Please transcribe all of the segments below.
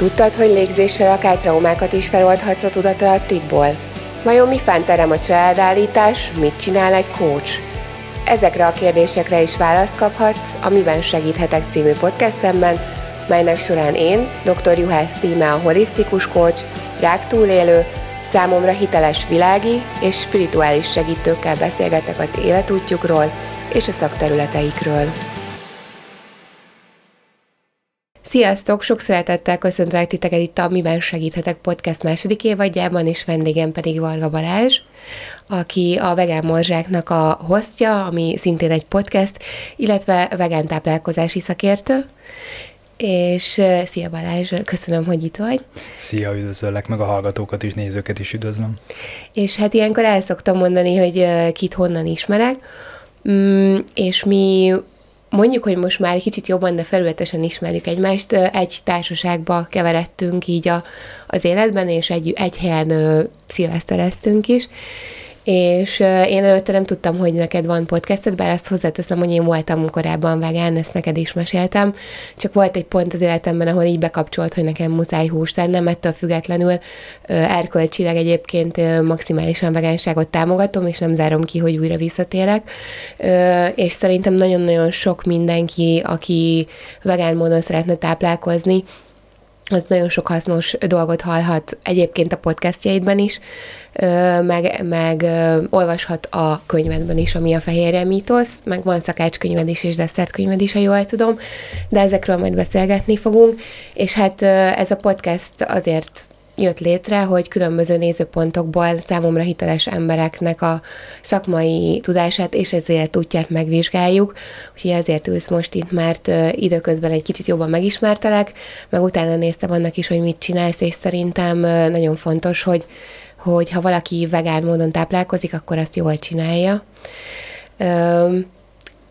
Tudtad, hogy légzéssel akár traumákat is feloldhatsz a tudatalattidból? Vajon mi fánterem a családállítás, mit csinál egy coach? Ezekre a kérdésekre is választ kaphatsz a Miben segíthetek című podcastemben, melynek során én, dr. Juhász Tíme a holisztikus coach, rák túlélő, számomra hiteles világi és spirituális segítőkkel beszélgetek az életútjukról és a szakterületeikről. Sziasztok! Sok szeretettel köszöntelek titeket itt a Miben segíthetek podcast második évadjában, és vendégem pedig Varga Balázs, aki a Vegán Morzsáknak a hostja, ami szintén egy podcast, illetve vegán táplálkozási szakértő. És szia Balázs, köszönöm, hogy itt vagy. Szia, üdvözöllek, meg a hallgatókat is, nézőket is üdvözlöm. És hát ilyenkor el szoktam mondani, hogy kit honnan ismerek, mm, és mi mondjuk, hogy most már kicsit jobban, de felületesen ismerjük egymást, egy társaságba keveredtünk így a, az életben, és egy, egy helyen szilvesztereztünk is, és én előtte nem tudtam, hogy neked van podcasted, bár azt hozzáteszem, hogy én voltam korábban vegán, ezt neked is meséltem, csak volt egy pont az életemben, ahol így bekapcsolt, hogy nekem muszáj húst tennem, ettől függetlenül erkölcsileg egyébként maximálisan vegánságot támogatom, és nem zárom ki, hogy újra visszatérek, és szerintem nagyon-nagyon sok mindenki, aki vegán módon szeretne táplálkozni, az nagyon sok hasznos dolgot hallhat egyébként a podcastjaidban is, meg, meg olvashat a könyvedben is, ami a fehérje mítosz, meg van szakácskönyved is, és desszertkönyved is, ha jól tudom, de ezekről majd beszélgetni fogunk, és hát ez a podcast azért jött létre, hogy különböző nézőpontokból számomra hiteles embereknek a szakmai tudását és ezért útját megvizsgáljuk. Úgyhogy ezért ülsz most itt, mert időközben egy kicsit jobban megismertelek, meg utána néztem annak is, hogy mit csinálsz, és szerintem nagyon fontos, hogy, hogy ha valaki vegán módon táplálkozik, akkor azt jól csinálja.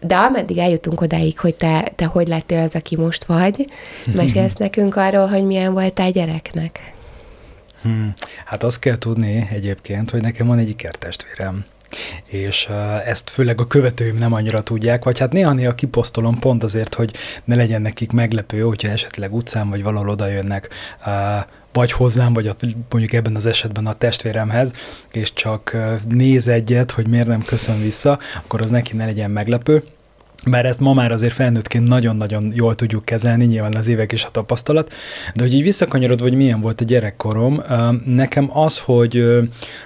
De ameddig eljutunk odáig, hogy te, te hogy lettél az, aki most vagy, mesélsz nekünk arról, hogy milyen voltál gyereknek? Hmm. Hát azt kell tudni egyébként, hogy nekem van egy ikertestvérem és ezt főleg a követőim nem annyira tudják, vagy hát néha-néha kiposztolom pont azért, hogy ne legyen nekik meglepő, hogyha esetleg utcán vagy valahol oda jönnek vagy hozzám, vagy a, mondjuk ebben az esetben a testvéremhez, és csak néz egyet, hogy miért nem köszön vissza, akkor az neki ne legyen meglepő. Bár ezt ma már azért felnőttként nagyon-nagyon jól tudjuk kezelni, nyilván az évek és a tapasztalat, de hogy így visszakanyarod, hogy milyen volt a gyerekkorom, nekem az, hogy,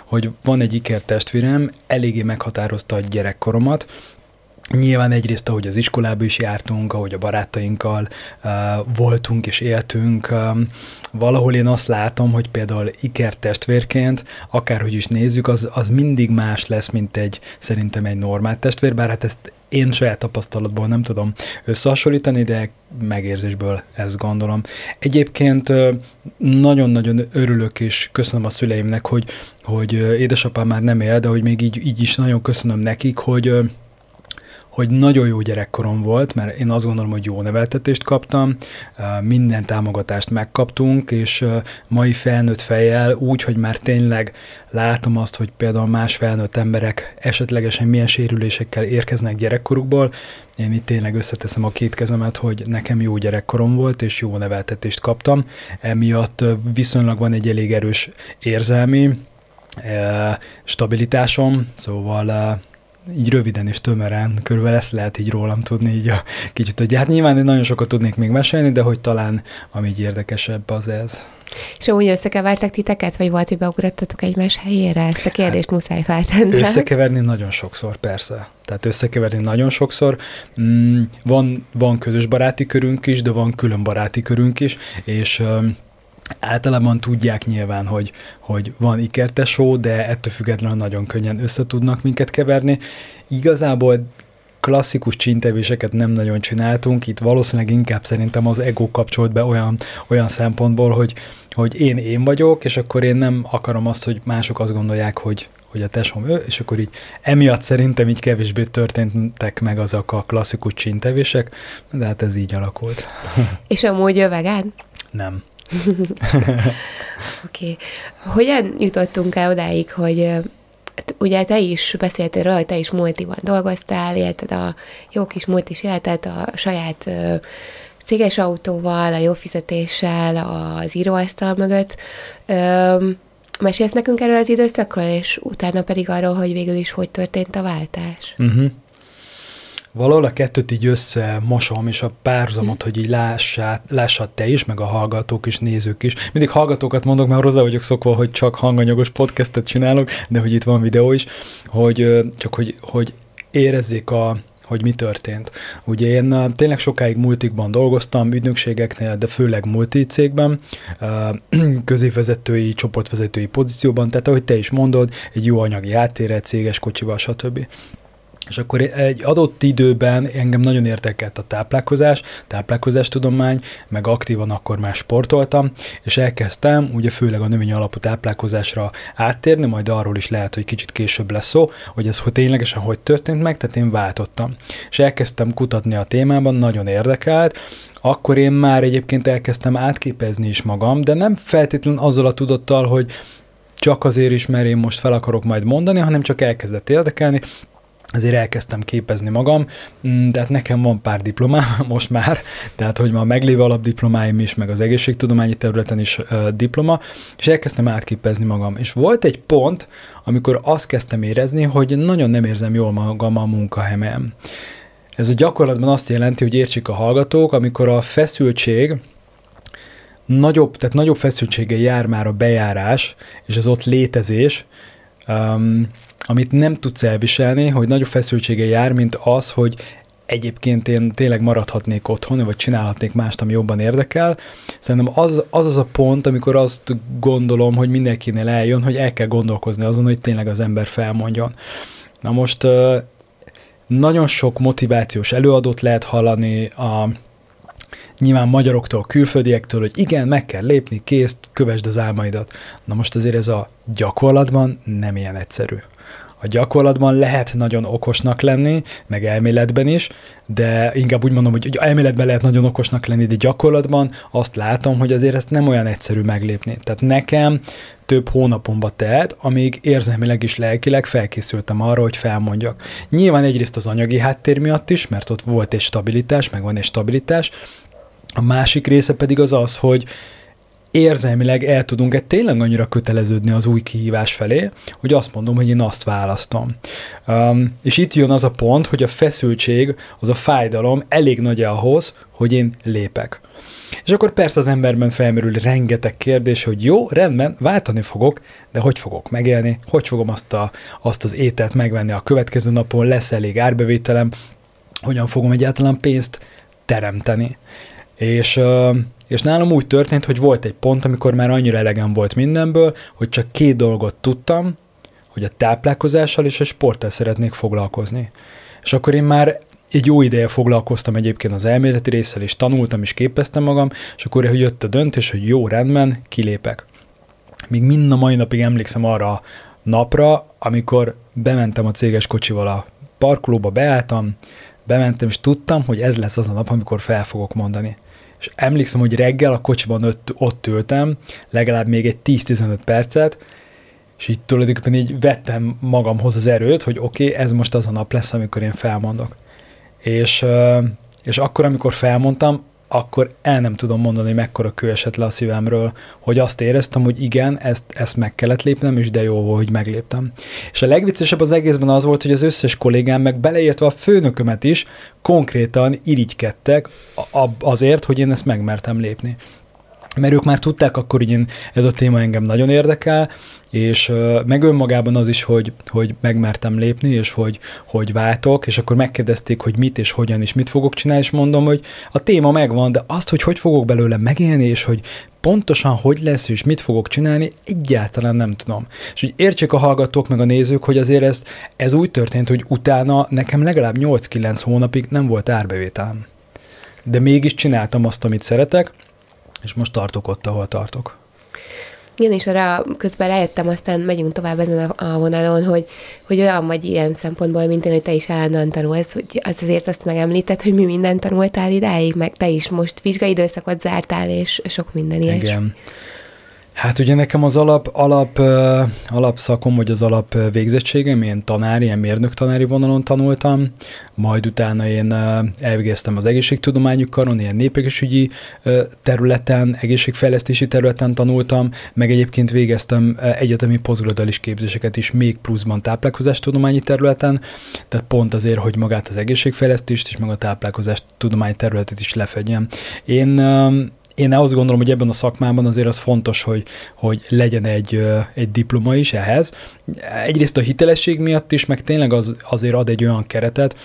hogy van egy ikertestvérem, eléggé meghatározta a gyerekkoromat, Nyilván egyrészt, ahogy az iskolába is jártunk, ahogy a barátainkkal uh, voltunk és éltünk, um, valahol én azt látom, hogy például iker testvérként, akárhogy is nézzük, az, az mindig más lesz, mint egy szerintem egy normál testvér, bár hát ezt én saját tapasztalatból nem tudom összehasonlítani, de megérzésből ezt gondolom. Egyébként nagyon-nagyon örülök és köszönöm a szüleimnek, hogy, hogy édesapám már nem él, de hogy még így, így is nagyon köszönöm nekik, hogy hogy nagyon jó gyerekkorom volt, mert én azt gondolom, hogy jó neveltetést kaptam, minden támogatást megkaptunk, és mai felnőtt fejjel úgy, hogy már tényleg látom azt, hogy például más felnőtt emberek esetlegesen milyen sérülésekkel érkeznek gyerekkorukból, én itt tényleg összeteszem a két kezemet, hogy nekem jó gyerekkorom volt, és jó neveltetést kaptam. Emiatt viszonylag van egy elég erős érzelmi stabilitásom, szóval így röviden és tömören, körülbelül ezt lehet így rólam tudni, így a kicsit, hogy hát nyilván én nagyon sokat tudnék még mesélni, de hogy talán ami így érdekesebb az ez. És úgy összekevertek titeket, vagy volt, hogy beugrottatok egymás helyére? Ezt a kérdést hát, muszáj feltenni. Összekeverni nagyon sokszor, persze. Tehát összekeverni nagyon sokszor. Mm, van, van közös baráti körünk is, de van külön baráti körünk is, és Általában tudják nyilván, hogy, hogy van ikertesó, de ettől függetlenül nagyon könnyen össze tudnak minket keverni. Igazából klasszikus csintevéseket nem nagyon csináltunk, itt valószínűleg inkább szerintem az ego kapcsolt be olyan, olyan szempontból, hogy, hogy én én vagyok, és akkor én nem akarom azt, hogy mások azt gondolják, hogy, hogy a tesom ő, és akkor így emiatt szerintem így kevésbé történtek meg azok a klasszikus csintevések, de hát ez így alakult. És amúgy vegán? Nem. Oké. okay. Hogyan jutottunk el odáig, hogy ugye te is beszéltél róla, te is multiban dolgoztál, élted a jó kis multis életet, a saját céges autóval, a jó fizetéssel, az íróasztal mögött. Öm, mesélsz nekünk erről az időszakról, és utána pedig arról, hogy végül is hogy történt a váltás? Uh-huh. Valahol a kettőt így összemosom, és a párzamot, hogy így lássát, lássad te is, meg a hallgatók is, nézők is. Mindig hallgatókat mondok, mert hozzá vagyok szokva, hogy csak hanganyagos podcastet csinálok, de hogy itt van videó is, hogy csak hogy, hogy érezzék a, hogy mi történt. Ugye én tényleg sokáig multikban dolgoztam, ügynökségeknél, de főleg multicégben, középvezetői, csoportvezetői pozícióban, tehát ahogy te is mondod, egy jó anyagi háttérre, céges kocsival, stb. És akkor egy adott időben engem nagyon értekelt a táplálkozás, táplálkozástudomány, meg aktívan akkor már sportoltam, és elkezdtem ugye főleg a növény alapú táplálkozásra áttérni, majd arról is lehet, hogy kicsit később lesz szó, hogy ez hogy ténylegesen hogy történt meg, tehát én váltottam. És elkezdtem kutatni a témában, nagyon érdekelt, akkor én már egyébként elkezdtem átképezni is magam, de nem feltétlenül azzal a tudattal, hogy csak azért is, mert én most fel akarok majd mondani, hanem csak elkezdett érdekelni, ezért elkezdtem képezni magam, mm, tehát nekem van pár diplomám most már, tehát hogy ma meglévő alapdiplomáim is, meg az egészségtudományi területen is uh, diploma, és elkezdtem átképezni magam. És volt egy pont, amikor azt kezdtem érezni, hogy nagyon nem érzem jól magam a munkahelyen. Ez a gyakorlatban azt jelenti, hogy értsék a hallgatók, amikor a feszültség, nagyobb, tehát nagyobb feszültséggel jár már a bejárás, és az ott létezés, amit nem tudsz elviselni, hogy nagyobb feszültsége jár, mint az, hogy egyébként én tényleg maradhatnék otthon, vagy csinálhatnék mást, ami jobban érdekel. Szerintem az az, az a pont, amikor azt gondolom, hogy mindenkinél eljön, hogy el kell gondolkozni azon, hogy tényleg az ember felmondjon. Na most nagyon sok motivációs előadót lehet hallani a nyilván magyaroktól, külföldiektől, hogy igen, meg kell lépni, kész, kövesd az álmaidat. Na most azért ez a gyakorlatban nem ilyen egyszerű. A gyakorlatban lehet nagyon okosnak lenni, meg elméletben is, de inkább úgy mondom, hogy elméletben lehet nagyon okosnak lenni, de gyakorlatban azt látom, hogy azért ezt nem olyan egyszerű meglépni. Tehát nekem több hónapomba telt, amíg érzelmileg is lelkileg felkészültem arra, hogy felmondjak. Nyilván egyrészt az anyagi háttér miatt is, mert ott volt egy stabilitás, meg van egy stabilitás, a másik része pedig az az, hogy érzelmileg el tudunk-e tényleg annyira köteleződni az új kihívás felé, hogy azt mondom, hogy én azt választom. Um, és itt jön az a pont, hogy a feszültség, az a fájdalom elég nagy ahhoz, hogy én lépek. És akkor persze az emberben felmerül rengeteg kérdés, hogy jó, rendben, váltani fogok, de hogy fogok megélni, hogy fogom azt, a, azt az ételt megvenni a következő napon, lesz elég árbevételem, hogyan fogom egyáltalán pénzt teremteni. És, és nálam úgy történt, hogy volt egy pont, amikor már annyira elegem volt mindenből, hogy csak két dolgot tudtam, hogy a táplálkozással és a sporttal szeretnék foglalkozni. És akkor én már egy jó ideje foglalkoztam egyébként az elméleti résszel, és tanultam, és képeztem magam, és akkor jött a döntés, hogy jó, rendben, kilépek. Még mind a mai napig emlékszem arra a napra, amikor bementem a céges kocsival a parkolóba, beálltam, bementem, és tudtam, hogy ez lesz az a nap, amikor fel fogok mondani és emlékszem, hogy reggel a kocsiban ott, ott ültem, legalább még egy 10-15 percet, és így tulajdonképpen így vettem magamhoz az erőt, hogy oké, okay, ez most az a nap lesz, amikor én felmondok. És, és akkor, amikor felmondtam, akkor el nem tudom mondani, mekkora kő esett le a szívemről, hogy azt éreztem, hogy igen, ezt, ezt meg kellett lépnem, és de jó volt, hogy megléptem. És a legviccesebb az egészben az volt, hogy az összes kollégám, meg beleértve a főnökömet is, konkrétan irigykedtek azért, hogy én ezt megmertem lépni mert ők már tudták akkor, hogy én, ez a téma engem nagyon érdekel, és meg önmagában az is, hogy, hogy megmertem lépni, és hogy, hogy váltok, és akkor megkérdezték, hogy mit és hogyan és mit fogok csinálni, és mondom, hogy a téma megvan, de azt, hogy hogy fogok belőle megélni, és hogy pontosan hogy lesz, és mit fogok csinálni, egyáltalán nem tudom. És hogy értsék a hallgatók meg a nézők, hogy azért ez, ez úgy történt, hogy utána nekem legalább 8-9 hónapig nem volt árbevételem. De mégis csináltam azt, amit szeretek, és most tartok ott, ahol tartok. Igen, és arra közben rájöttem, aztán megyünk tovább ezen a, vonalon, hogy, hogy olyan vagy ilyen szempontból, mint én, hogy te is állandóan tanulsz, hogy az azért azt megemlített, hogy mi mindent tanultál idáig, meg te is most vizsgai időszakot zártál, és sok minden ilyes. Igen. Hát ugye nekem az alap, alap, alapszakom, vagy az alap végzettségem, én tanár, ilyen mérnök tanári vonalon tanultam, majd utána én elvégeztem az egészségtudományú karon, ilyen népegészségügyi területen, egészségfejlesztési területen tanultam, meg egyébként végeztem egyetemi posztgraduális képzéseket is még pluszban táplálkozástudományi területen, tehát pont azért, hogy magát az egészségfejlesztést és meg a táplálkozás tudományi területet is lefedjem. Én én azt gondolom, hogy ebben a szakmában azért az fontos, hogy, hogy legyen egy, egy diploma is ehhez. Egyrészt a hitelesség miatt is, meg tényleg az, azért ad egy olyan keretet,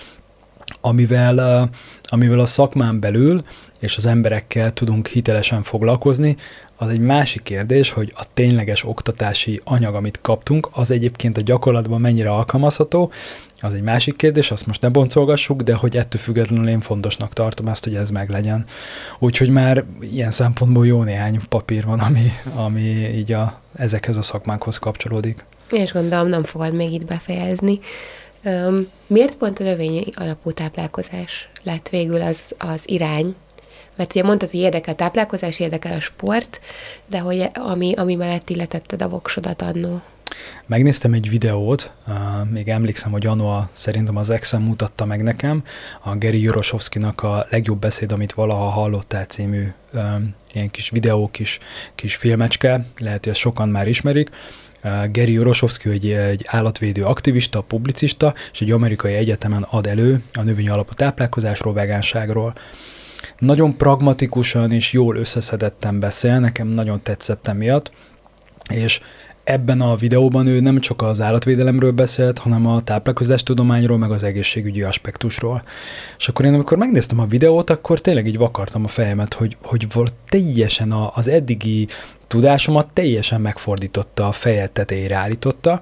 amivel, amivel a szakmán belül és az emberekkel tudunk hitelesen foglalkozni, az egy másik kérdés, hogy a tényleges oktatási anyag, amit kaptunk, az egyébként a gyakorlatban mennyire alkalmazható, az egy másik kérdés, azt most ne boncolgassuk, de hogy ettől függetlenül én fontosnak tartom ezt, hogy ez meglegyen. Úgyhogy már ilyen szempontból jó néhány papír van, ami, ami így a, ezekhez a szakmákhoz kapcsolódik. És gondolom nem fogad még itt befejezni. Um, miért pont a növényi alapú táplálkozás lett végül az, az irány, mert ugye mondtad, hogy érdekel a táplálkozás, érdekel a sport, de hogy ami, ami mellett illetetted a voksodat annó. Megnéztem egy videót, még emlékszem, hogy Anna szerintem az Exem mutatta meg nekem, a Geri Jorosovszkinak a legjobb beszéd, amit valaha hallottál című ilyen kis videó, kis, kis filmecske, lehet, hogy ezt sokan már ismerik, Geri Jorosovszki egy, egy állatvédő aktivista, publicista, és egy amerikai egyetemen ad elő a növény alapú táplálkozásról, vegánságról. Nagyon pragmatikusan és jól összeszedetten beszél, nekem nagyon tetszett emiatt, és ebben a videóban ő nem csak az állatvédelemről beszélt, hanem a táplálkozástudományról, meg az egészségügyi aspektusról. És akkor én amikor megnéztem a videót, akkor tényleg így vakartam a fejemet, hogy, hogy volt teljesen az eddigi tudásomat teljesen megfordította, a fejet tetejére állította,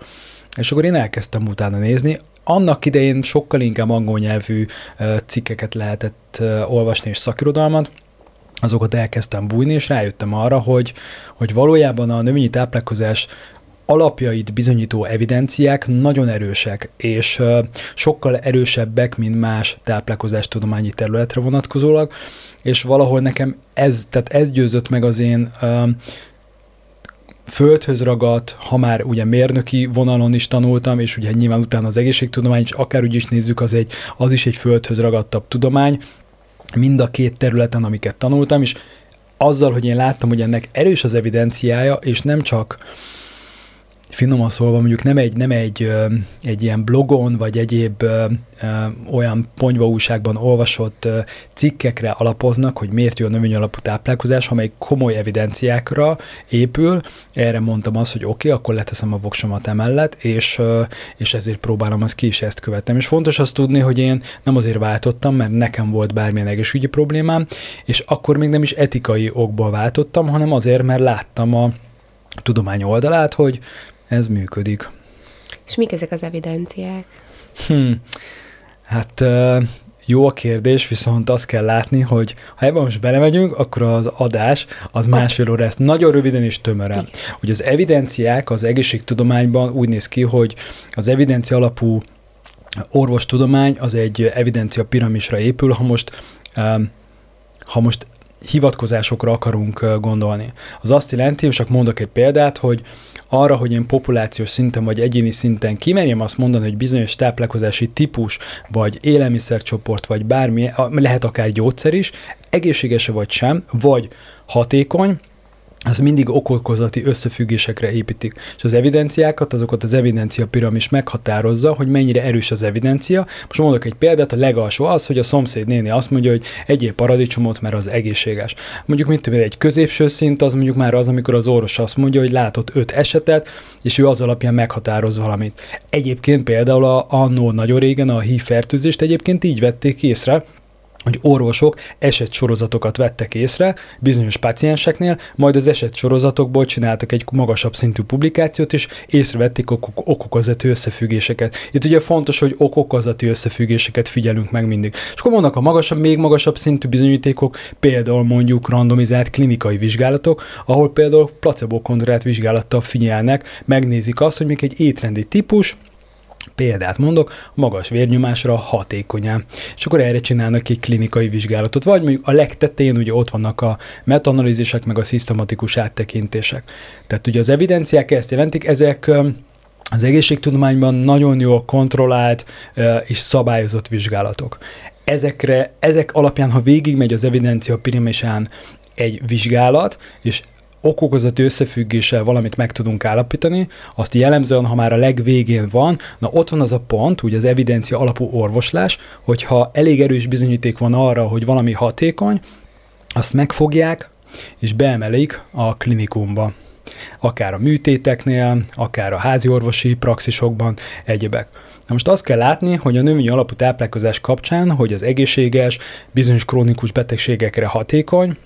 és akkor én elkezdtem utána nézni, annak idején sokkal inkább angol nyelvű cikkeket lehetett olvasni és szakirodalmat, azokat elkezdtem bújni, és rájöttem arra, hogy, hogy valójában a növényi táplálkozás alapjait bizonyító evidenciák nagyon erősek, és sokkal erősebbek, mint más táplálkozástudományi területre vonatkozólag, és valahol nekem ez, tehát ez győzött meg az én földhöz ragadt, ha már ugye mérnöki vonalon is tanultam, és ugye nyilván utána az egészségtudomány akár úgy is nézzük, az, egy, az is egy földhöz ragadtabb tudomány, mind a két területen, amiket tanultam, és azzal, hogy én láttam, hogy ennek erős az evidenciája, és nem csak finoman szólva mondjuk nem egy, nem egy, egy ilyen blogon, vagy egyéb olyan ponyva újságban olvasott cikkekre alapoznak, hogy miért jó a növény alapú táplálkozás, amely komoly evidenciákra épül. Erre mondtam azt, hogy oké, okay, akkor leteszem a voksomat emellett, és, és ezért próbálom azt ki is ezt követtem. És fontos azt tudni, hogy én nem azért váltottam, mert nekem volt bármilyen egészségügyi problémám, és akkor még nem is etikai okból váltottam, hanem azért, mert láttam a tudomány oldalát, hogy ez működik. És mik ezek az evidenciák? Hm. Hát jó a kérdés, viszont azt kell látni, hogy ha ebben most belemegyünk, akkor az adás az másfél óra ezt nagyon röviden és tömören. Ugye az evidenciák az egészségtudományban úgy néz ki, hogy az evidencia alapú orvostudomány az egy evidencia piramisra épül, ha most ha most hivatkozásokra akarunk gondolni. Az azt jelenti, csak mondok egy példát, hogy arra, hogy én populációs szinten vagy egyéni szinten kimerjem azt mondani, hogy bizonyos táplálkozási típus, vagy élelmiszercsoport, vagy bármi, lehet akár gyógyszer is, egészséges vagy sem, vagy hatékony, az mindig okokozati összefüggésekre építik. És az evidenciákat, azokat az evidencia piramis meghatározza, hogy mennyire erős az evidencia. Most mondok egy példát, a legalsó az, hogy a szomszéd néni azt mondja, hogy egyéb paradicsomot, mert az egészséges. Mondjuk mint tudom, egy középső szint, az mondjuk már az, amikor az orvos azt mondja, hogy látott öt esetet, és ő az alapján meghatároz valamit. Egyébként például a, annó nagyon régen a HIV fertőzést egyébként így vették észre, hogy orvosok esetsorozatokat vettek észre bizonyos pacienseknél, majd az esetsorozatokból csináltak egy magasabb szintű publikációt, és észrevették ok- okokozati összefüggéseket. Itt ugye fontos, hogy okokozati összefüggéseket figyelünk meg mindig. És akkor vannak a magasabb, még magasabb szintű bizonyítékok, például mondjuk randomizált klinikai vizsgálatok, ahol például placebo kontrollált vizsgálattal figyelnek, megnézik azt, hogy még egy étrendi típus, példát mondok, magas vérnyomásra hatékonyá. És akkor erre csinálnak egy klinikai vizsgálatot, vagy mondjuk a legtetején ugye ott vannak a metanalízisek, meg a szisztematikus áttekintések. Tehát ugye az evidenciák ezt jelentik, ezek az egészségtudományban nagyon jól kontrollált és szabályozott vizsgálatok. Ezekre, ezek alapján, ha végigmegy az evidencia piramisán egy vizsgálat, és okokozati összefüggéssel valamit meg tudunk állapítani, azt jellemzően, ha már a legvégén van, na ott van az a pont, ugye az evidencia alapú orvoslás, hogyha elég erős bizonyíték van arra, hogy valami hatékony, azt megfogják, és beemelik a klinikumba. Akár a műtéteknél, akár a házi orvosi praxisokban, egyebek. Na most azt kell látni, hogy a növényi alapú táplálkozás kapcsán, hogy az egészséges, bizonyos krónikus betegségekre hatékony,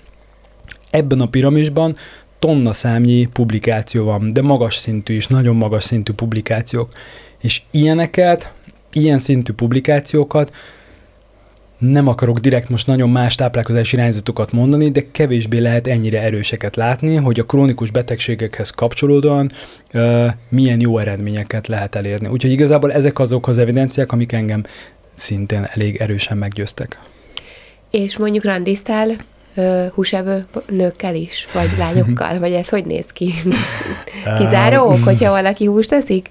ebben a piramisban tonna számnyi publikáció van, de magas szintű is, nagyon magas szintű publikációk. És ilyeneket, ilyen szintű publikációkat nem akarok direkt most nagyon más táplálkozási irányzatokat mondani, de kevésbé lehet ennyire erőseket látni, hogy a krónikus betegségekhez kapcsolódóan uh, milyen jó eredményeket lehet elérni. Úgyhogy igazából ezek azok az evidenciák, amik engem szintén elég erősen meggyőztek. És mondjuk randiztál húsevő nőkkel is, vagy lányokkal, vagy ez hogy néz ki? Kizáró ok, hogyha valaki húst teszik?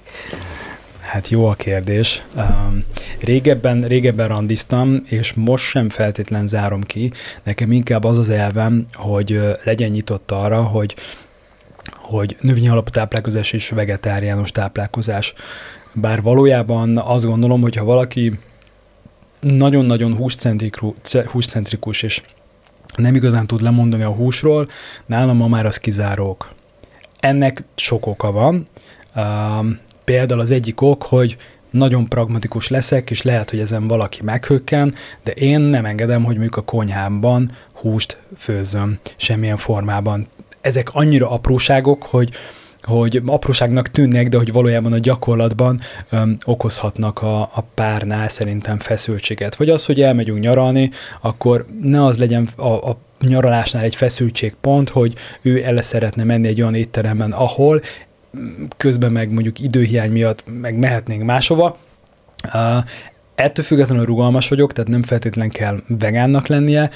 Hát jó a kérdés. Um, régebben, régebben randiztam, és most sem feltétlen zárom ki. Nekem inkább az az elvem, hogy legyen nyitott arra, hogy hogy növényi alapú táplálkozás és vegetáriánus táplálkozás. Bár valójában azt gondolom, hogy ha valaki nagyon-nagyon húscentrikus és nem igazán tud lemondani a húsról, nálam ma már az kizárók. Ennek sok oka van. Uh, például az egyik ok, hogy nagyon pragmatikus leszek, és lehet, hogy ezen valaki meghökken, de én nem engedem, hogy mondjuk a konyhámban húst főzzöm semmilyen formában. Ezek annyira apróságok, hogy, hogy apróságnak tűnnek, de hogy valójában a gyakorlatban öm, okozhatnak a, a párnál szerintem feszültséget. Vagy az, hogy elmegyünk nyaralni, akkor ne az legyen a, a nyaralásnál egy feszültségpont, hogy ő el szeretne menni egy olyan étteremben, ahol közben meg mondjuk időhiány miatt meg mehetnénk máshova. Uh, ettől függetlenül rugalmas vagyok, tehát nem feltétlenül kell vegánnak lennie,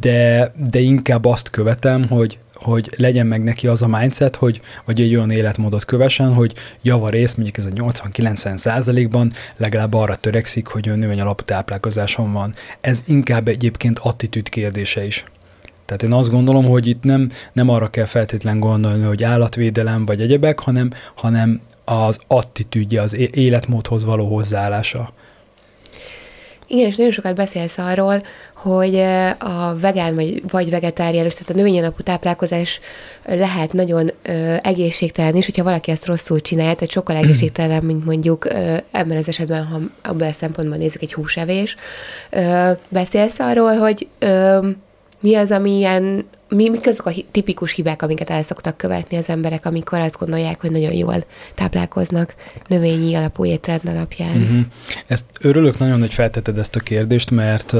de, de inkább azt követem, hogy hogy legyen meg neki az a mindset, hogy, vagy egy olyan életmódot kövessen, hogy javarész, mondjuk ez a 80-90 százalékban legalább arra törekszik, hogy növény alapú táplálkozáson van. Ez inkább egyébként attitűd kérdése is. Tehát én azt gondolom, hogy itt nem, nem arra kell feltétlen gondolni, hogy állatvédelem vagy egyebek, hanem, hanem az attitűdje, az életmódhoz való hozzáállása. Igen, és nagyon sokat beszélsz arról, hogy a vegán vagy, vagy vegetáriánus, tehát a növényi alapú táplálkozás lehet nagyon ö, egészségtelen is, hogyha valaki ezt rosszul csinálja, tehát sokkal egészségtelen, mint mondjuk ö, ebben az esetben, ha abban a szempontból nézzük egy húsevés. Ö, beszélsz arról, hogy ö, mi az, ami ilyen, mi, mik azok a tipikus hibák, amiket el szoktak követni az emberek, amikor azt gondolják, hogy nagyon jól táplálkoznak növényi alapú étrend alapján? Uh-huh. Ezt örülök nagyon, hogy felteted ezt a kérdést, mert,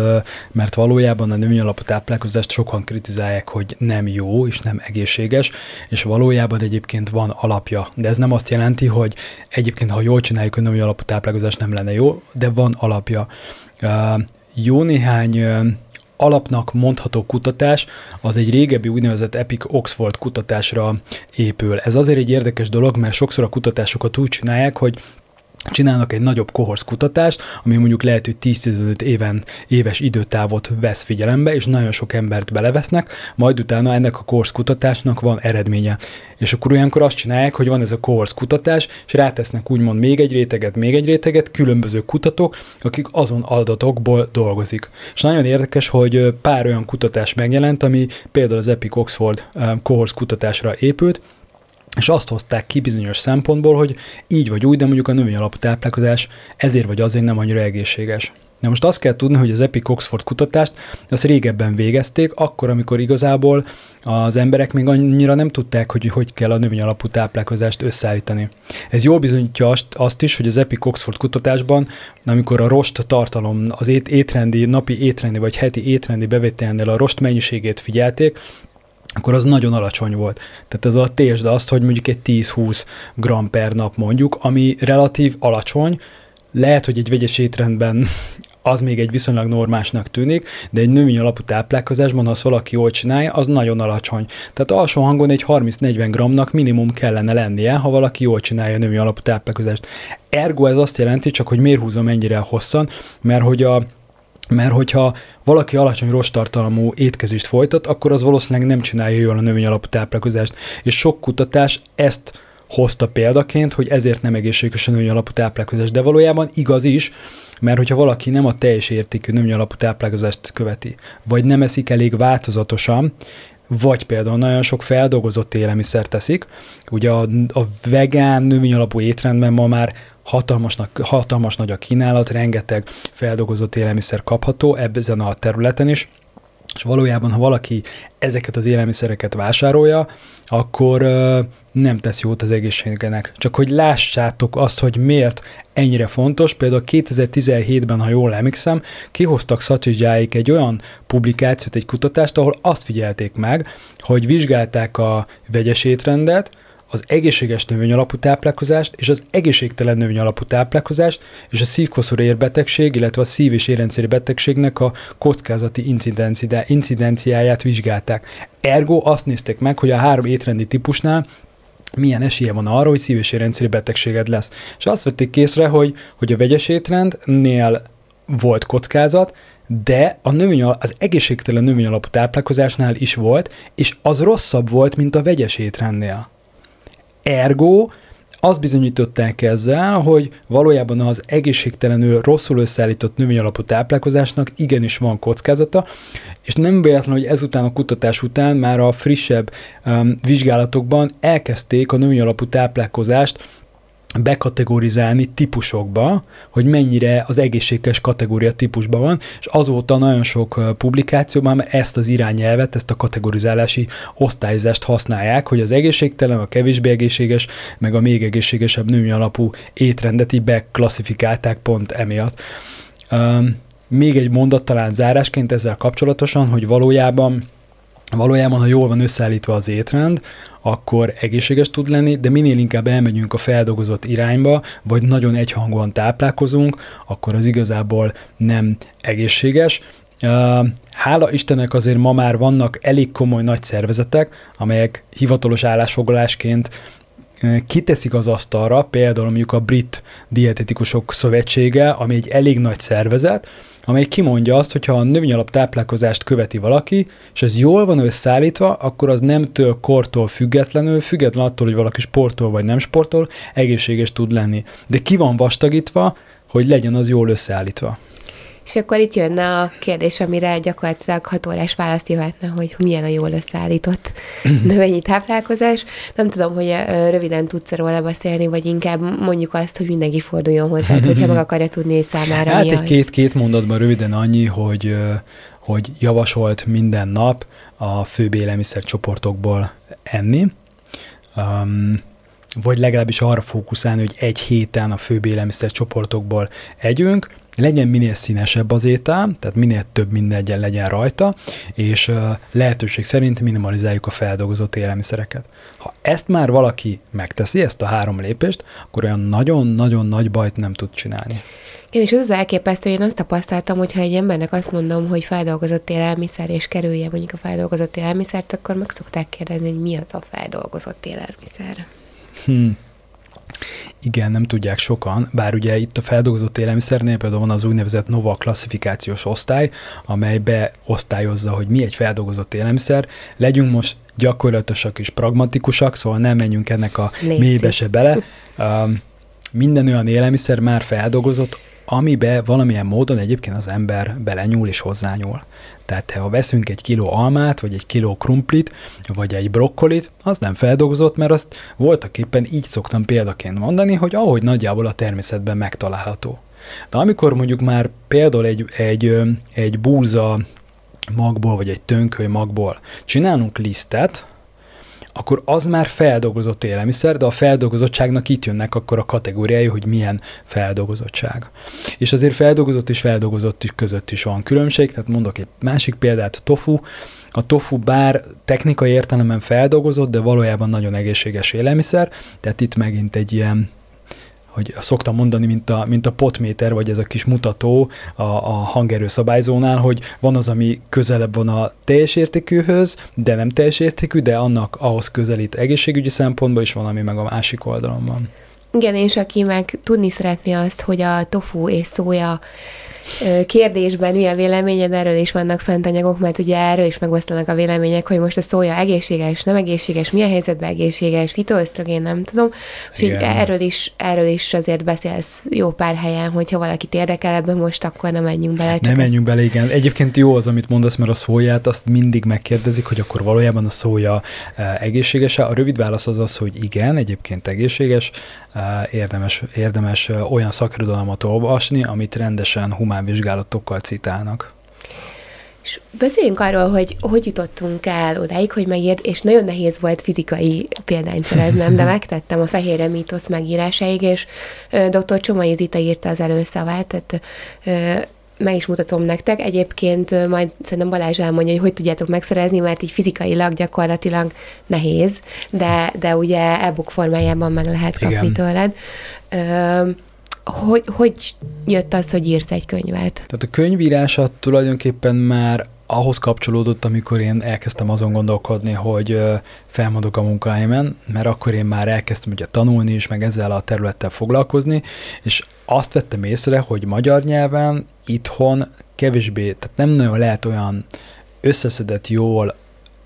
mert valójában a növényi alapú táplálkozást sokan kritizálják, hogy nem jó és nem egészséges, és valójában egyébként van alapja. De ez nem azt jelenti, hogy egyébként, ha jól csináljuk a növényi alapú táplálkozást, nem lenne jó, de van alapja. Jó néhány alapnak mondható kutatás az egy régebbi úgynevezett Epic Oxford kutatásra épül. Ez azért egy érdekes dolog, mert sokszor a kutatásokat úgy csinálják, hogy csinálnak egy nagyobb kohorsz kutatást, ami mondjuk lehet, hogy 10-15 éven, éves időtávot vesz figyelembe, és nagyon sok embert belevesznek, majd utána ennek a kohorsz kutatásnak van eredménye. És akkor olyankor azt csinálják, hogy van ez a kohorsz kutatás, és rátesznek úgymond még egy réteget, még egy réteget, különböző kutatók, akik azon adatokból dolgozik. És nagyon érdekes, hogy pár olyan kutatás megjelent, ami például az Epic Oxford kohorsz kutatásra épült, és azt hozták ki bizonyos szempontból, hogy így vagy úgy, de mondjuk a növény alapú táplálkozás ezért vagy azért nem annyira egészséges. Na most azt kell tudni, hogy az Epic Oxford kutatást azt régebben végezték, akkor, amikor igazából az emberek még annyira nem tudták, hogy hogy kell a növény alapú táplálkozást összeállítani. Ez jól bizonyítja azt, azt is, hogy az Epic Oxford kutatásban, amikor a rost tartalom, az ét, étrendi, napi étrendi vagy heti étrendi bevételnél a rost mennyiségét figyelték, akkor az nagyon alacsony volt. Tehát ez a tésd azt, hogy mondjuk egy 10-20 gram per nap mondjuk, ami relatív alacsony, lehet, hogy egy vegyes étrendben az még egy viszonylag normásnak tűnik, de egy növény alapú táplálkozásban, ha azt valaki jól csinálja, az nagyon alacsony. Tehát alsó hangon egy 30-40 gramnak minimum kellene lennie, ha valaki jól csinálja a növény alapú táplálkozást. Ergo ez azt jelenti, csak hogy miért húzom ennyire hosszan, mert hogy a mert hogyha valaki alacsony rostartalmú étkezést folytat, akkor az valószínűleg nem csinálja jól a növény alapú táplálkozást. És sok kutatás ezt hozta példaként, hogy ezért nem egészséges a növény alapú táplálkozás. De valójában igaz is, mert hogyha valaki nem a teljes értékű növény alapú táplálkozást követi, vagy nem eszik elég változatosan, vagy például nagyon sok feldolgozott élelmiszer teszik. Ugye a, a vegán növény alapú étrendben ma már hatalmasnak, hatalmas nagy a kínálat, rengeteg feldolgozott élelmiszer kapható ebben a területen is, és valójában, ha valaki ezeket az élelmiszereket vásárolja, akkor ö, nem tesz jót az egészségének. Csak hogy lássátok azt, hogy miért ennyire fontos. Például 2017-ben, ha jól emlékszem, kihoztak Szacsizsáik egy olyan publikációt, egy kutatást, ahol azt figyelték meg, hogy vizsgálták a vegyes étrendet, az egészséges növény alapú táplálkozást és az egészségtelen növény alapú táplálkozást és a szívkoszorú érbetegség, illetve a szív- és érrendszeri betegségnek a kockázati incidenciáját vizsgálták. Ergo azt nézték meg, hogy a három étrendi típusnál milyen esélye van arra, hogy szív- és érrendszeri betegséged lesz. És azt vették készre, hogy, hogy a vegyes étrendnél volt kockázat, de a növény, az egészségtelen növény alapú táplálkozásnál is volt, és az rosszabb volt, mint a vegyes étrendnél. Ergo azt bizonyították ezzel, hogy valójában az egészségtelenül rosszul összeállított növényalapú táplálkozásnak igenis van kockázata, és nem véletlen, hogy ezután a kutatás után már a frissebb um, vizsgálatokban elkezdték a növényalapú táplálkozást bekategorizálni típusokba, hogy mennyire az egészséges kategória típusban van, és azóta nagyon sok publikációban ezt az irányelvet, ezt a kategorizálási osztályozást használják, hogy az egészségtelen, a kevésbé egészséges, meg a még egészségesebb női alapú étrendet így beklasszifikálták pont emiatt. Még egy mondat talán zárásként ezzel kapcsolatosan, hogy valójában valójában, ha jól van összeállítva az étrend, akkor egészséges tud lenni, de minél inkább elmegyünk a feldolgozott irányba, vagy nagyon egyhangúan táplálkozunk, akkor az igazából nem egészséges. Hála Istennek azért ma már vannak elég komoly nagy szervezetek, amelyek hivatalos állásfoglalásként kiteszik az asztalra, például mondjuk a Brit Dietetikusok Szövetsége, ami egy elég nagy szervezet, amely kimondja azt, hogyha a növényalap táplálkozást követi valaki, és ez jól van összeállítva, akkor az nemtől, kortól függetlenül, független attól, hogy valaki sportol vagy nem sportol, egészséges tud lenni. De ki van vastagítva, hogy legyen az jól összeállítva. És akkor itt jönne a kérdés, amire gyakorlatilag hat órás választ jöhetne, hogy milyen a jól összeállított növényi táplálkozás. Nem tudom, hogy röviden tudsz róla beszélni, vagy inkább mondjuk azt, hogy mindenki forduljon hozzá, hogyha meg akarja tudni hogy számára Hát egy két-két mondatban röviden annyi, hogy hogy javasolt minden nap a főbb élelmiszercsoportokból enni, um, vagy legalábbis arra fókuszálni, hogy egy héten a főbb élelmiszercsoportokból együnk, legyen minél színesebb az étel, tehát minél több minden legyen rajta, és lehetőség szerint minimalizáljuk a feldolgozott élelmiszereket. Ha ezt már valaki megteszi, ezt a három lépést, akkor olyan nagyon-nagyon nagy bajt nem tud csinálni. Én is az az elképesztő, én azt tapasztaltam, hogy ha egy embernek azt mondom, hogy feldolgozott élelmiszer, és kerülje mondjuk a feldolgozott élelmiszert, akkor meg szokták kérdezni, hogy mi az a feldolgozott élelmiszer. Hmm. Igen, nem tudják sokan, bár ugye itt a feldolgozott élelmiszernél például van az úgynevezett NOVA klasszifikációs osztály, amely beosztályozza, hogy mi egy feldolgozott élelmiszer. Legyünk most gyakorlatosak és pragmatikusak, szóval nem menjünk ennek a mélybe se bele. Um, minden olyan élelmiszer már feldolgozott, amibe valamilyen módon egyébként az ember belenyúl és hozzányúl. Tehát ha veszünk egy kiló almát, vagy egy kiló krumplit, vagy egy brokkolit, az nem feldolgozott, mert azt voltak éppen így szoktam példaként mondani, hogy ahogy nagyjából a természetben megtalálható. De amikor mondjuk már például egy, egy, egy búza magból, vagy egy tönköly magból csinálunk lisztet, akkor az már feldolgozott élelmiszer, de a feldolgozottságnak itt jönnek akkor a kategóriái, hogy milyen feldolgozottság. És azért feldolgozott és feldolgozott is között is van különbség, tehát mondok egy másik példát, a tofu. A tofu bár technikai értelemben feldolgozott, de valójában nagyon egészséges élelmiszer, tehát itt megint egy ilyen hogy szoktam mondani, mint a, mint a potméter, vagy ez a kis mutató a, a hangerő szabályzónál, hogy van az, ami közelebb van a teljes értékűhöz, de nem teljes értékű, de annak ahhoz közelít egészségügyi szempontból, és van, ami meg a másik oldalon van. Igen, és aki meg tudni szeretné azt, hogy a tofu és szója kérdésben mi a véleményed, erről is vannak fent anyagok, mert ugye erről is megosztanak a vélemények, hogy most a szója egészséges, nem egészséges, milyen helyzetben egészséges, fitoösztrogén, nem tudom. Úgyhogy erről is, erről is azért beszélsz jó pár helyen, hogyha valakit érdekel ebben most, akkor nem menjünk bele. Nem menjünk bele, igen. Egyébként jó az, amit mondasz, mert a szóját azt mindig megkérdezik, hogy akkor valójában a szója egészséges A rövid válasz az az, hogy igen, egyébként egészséges, érdemes, érdemes olyan szakirodalmat olvasni, amit rendesen humán vizsgálatokkal citálnak. És beszéljünk arról, hogy hogy jutottunk el odáig, hogy megért, és nagyon nehéz volt fizikai példányt szereznem, de megtettem a Fehérre mítosz megírásáig, és dr. Csomai Zita írta az előszavát, tehát meg is mutatom nektek. Egyébként majd szerintem Balázs elmondja, hogy hogy tudjátok megszerezni, mert így fizikailag gyakorlatilag nehéz, de, de ugye e-book formájában meg lehet kapni Igen. tőled. Ö, hogy, hogy jött az, hogy írsz egy könyvet? Tehát a könyvírása tulajdonképpen már ahhoz kapcsolódott, amikor én elkezdtem azon gondolkodni, hogy felmondok a munkahelyemen, mert akkor én már elkezdtem ugye tanulni is, meg ezzel a területtel foglalkozni, és azt vettem észre, hogy magyar nyelven itthon kevésbé, tehát nem nagyon lehet olyan összeszedett jól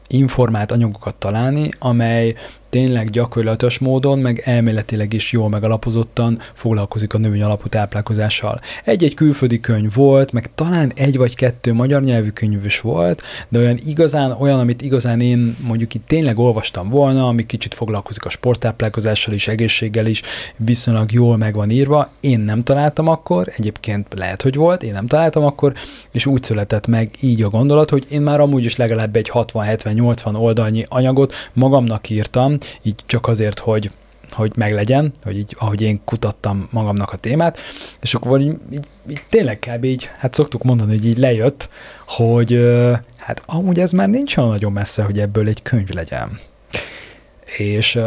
informált anyagokat találni, amely tényleg gyakorlatos módon, meg elméletileg is jól megalapozottan foglalkozik a növény alapú táplálkozással. Egy-egy külföldi könyv volt, meg talán egy vagy kettő magyar nyelvű könyv is volt, de olyan igazán, olyan, amit igazán én mondjuk itt tényleg olvastam volna, ami kicsit foglalkozik a sporttáplálkozással is, egészséggel is, viszonylag jól meg van írva, én nem találtam akkor, egyébként lehet, hogy volt, én nem találtam akkor, és úgy született meg így a gondolat, hogy én már amúgy is legalább egy 60-70-80 oldalnyi anyagot magamnak írtam, így csak azért, hogy hogy meglegyen, hogy így, ahogy én kutattam magamnak a témát, és akkor így, így, így tényleg kb. így, hát szoktuk mondani, hogy így lejött, hogy hát amúgy ez már nincs olyan nagyon messze, hogy ebből egy könyv legyen. És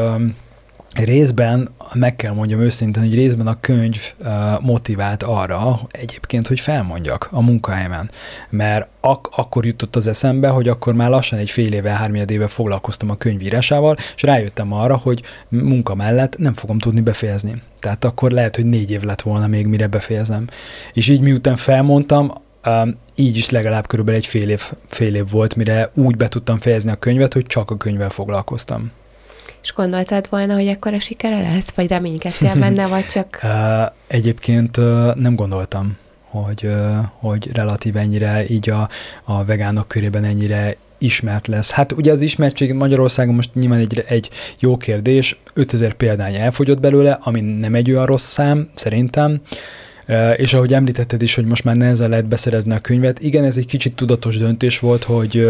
részben, meg kell mondjam őszintén, hogy részben a könyv motivált arra egyébként, hogy felmondjak a munkahelyemen. Mert ak- akkor jutott az eszembe, hogy akkor már lassan egy fél éve, hármiad éve foglalkoztam a könyvírásával, és rájöttem arra, hogy munka mellett nem fogom tudni befejezni. Tehát akkor lehet, hogy négy év lett volna még, mire befejezem. És így miután felmondtam, így is legalább körülbelül egy fél év, fél év volt, mire úgy be tudtam fejezni a könyvet, hogy csak a könyvvel foglalkoztam. És gondoltad volna, hogy ekkora sikere lesz, vagy reménykedtél benne, vagy csak... Egyébként nem gondoltam, hogy, hogy relatív ennyire így a, a vegánok körében ennyire ismert lesz. Hát ugye az ismertség Magyarországon most nyilván egy, egy jó kérdés, 5000 példány elfogyott belőle, ami nem egy olyan rossz szám, szerintem, és ahogy említetted is, hogy most már nehezen lehet beszerezni a könyvet, igen, ez egy kicsit tudatos döntés volt, hogy,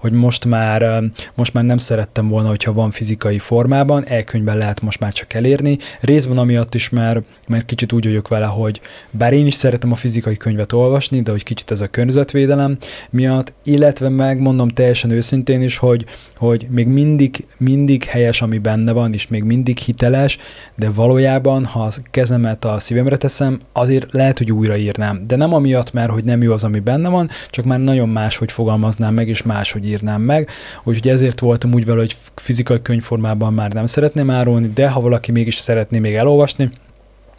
hogy most már, most már nem szerettem volna, hogyha van fizikai formában, e-könyvben lehet most már csak elérni. Részben amiatt is már, mert kicsit úgy vagyok vele, hogy bár én is szeretem a fizikai könyvet olvasni, de hogy kicsit ez a környezetvédelem miatt, illetve megmondom teljesen őszintén is, hogy, hogy még mindig, mindig helyes, ami benne van, és még mindig hiteles, de valójában, ha a kezemet a szívemre teszem, azért azért lehet, hogy újraírnám. De nem amiatt, mert hogy nem jó az, ami benne van, csak már nagyon más, hogy fogalmaznám meg, és más, hogy írnám meg. Úgyhogy ezért voltam úgy vele, hogy fizikai könyvformában már nem szeretném árulni, de ha valaki mégis szeretné még elolvasni,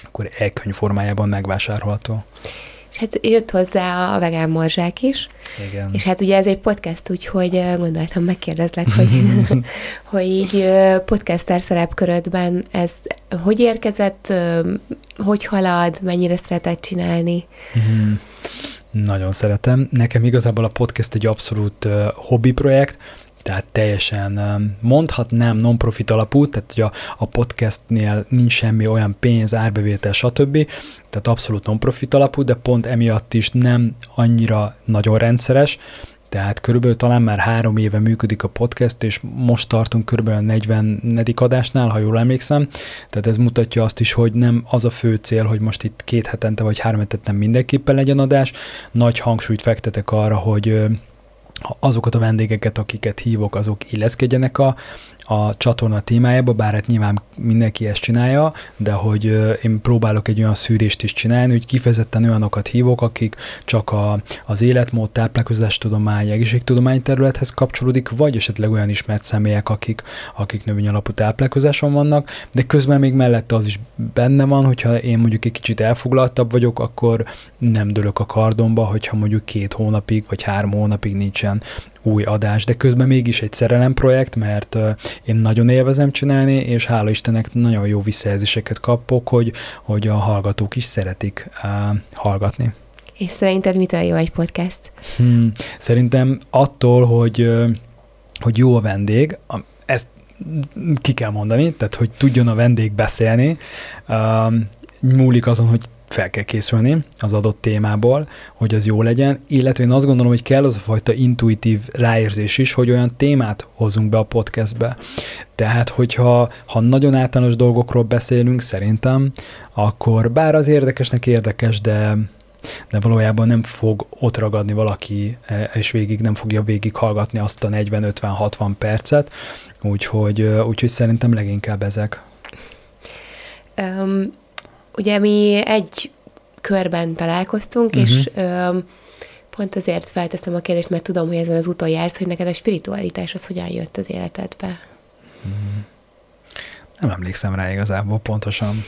akkor e-könyv formájában megvásárolható. És hát jött hozzá a vegán morzsák is. Igen. És hát ugye ez egy podcast, úgyhogy gondoltam, megkérdezlek, hogy, hogy így podcaster szerepkörödben ez hogy érkezett, hogy halad, mennyire szeretett csinálni? Mm. Nagyon szeretem. Nekem igazából a podcast egy abszolút uh, hobbi projekt, tehát teljesen mondhatnám non-profit alapú, tehát hogy a, a podcastnél nincs semmi olyan pénz, árbevétel, stb. Tehát abszolút non-profit alapú, de pont emiatt is nem annyira nagyon rendszeres, tehát körülbelül talán már három éve működik a podcast, és most tartunk körülbelül a 40. adásnál, ha jól emlékszem. Tehát ez mutatja azt is, hogy nem az a fő cél, hogy most itt két hetente vagy három hetente mindenképpen legyen adás. Nagy hangsúlyt fektetek arra, hogy azokat a vendégeket, akiket hívok, azok illeszkedjenek a, a csatorna témájába, bár hát nyilván mindenki ezt csinálja, de hogy én próbálok egy olyan szűrést is csinálni, hogy kifejezetten olyanokat hívok, akik csak a, az életmód, táplálkozástudomány, egészségtudomány területhez kapcsolódik, vagy esetleg olyan ismert személyek, akik, akik növény alapú táplálkozáson vannak, de közben még mellette az is benne van, hogyha én mondjuk egy kicsit elfoglaltabb vagyok, akkor nem dőlök a kardomba, hogyha mondjuk két hónapig vagy három hónapig nincsen új adás, de közben mégis egy szerelem projekt, mert én nagyon élvezem csinálni, és hála Istennek nagyon jó visszajelzéseket kapok, hogy, hogy a hallgatók is szeretik hallgatni. És szerinted mitől jó egy podcast? Hmm, szerintem attól, hogy, hogy jó a vendég, ezt ki kell mondani, tehát hogy tudjon a vendég beszélni, múlik azon, hogy fel kell készülni az adott témából, hogy az jó legyen, illetve én azt gondolom, hogy kell az a fajta intuitív ráérzés is, hogy olyan témát hozunk be a podcastbe. Tehát, hogyha ha nagyon általános dolgokról beszélünk, szerintem, akkor bár az érdekesnek érdekes, de de valójában nem fog ott ragadni valaki, e, és végig nem fogja végig hallgatni azt a 40-50-60 percet, úgyhogy, úgyhogy szerintem leginkább ezek. Um, ugye mi egy körben találkoztunk, uh-huh. és um, pont azért felteszem a kérdést, mert tudom, hogy ezen az úton jársz, hogy neked a spiritualitás az hogyan jött az életedbe. Hmm. Nem emlékszem rá igazából pontosan.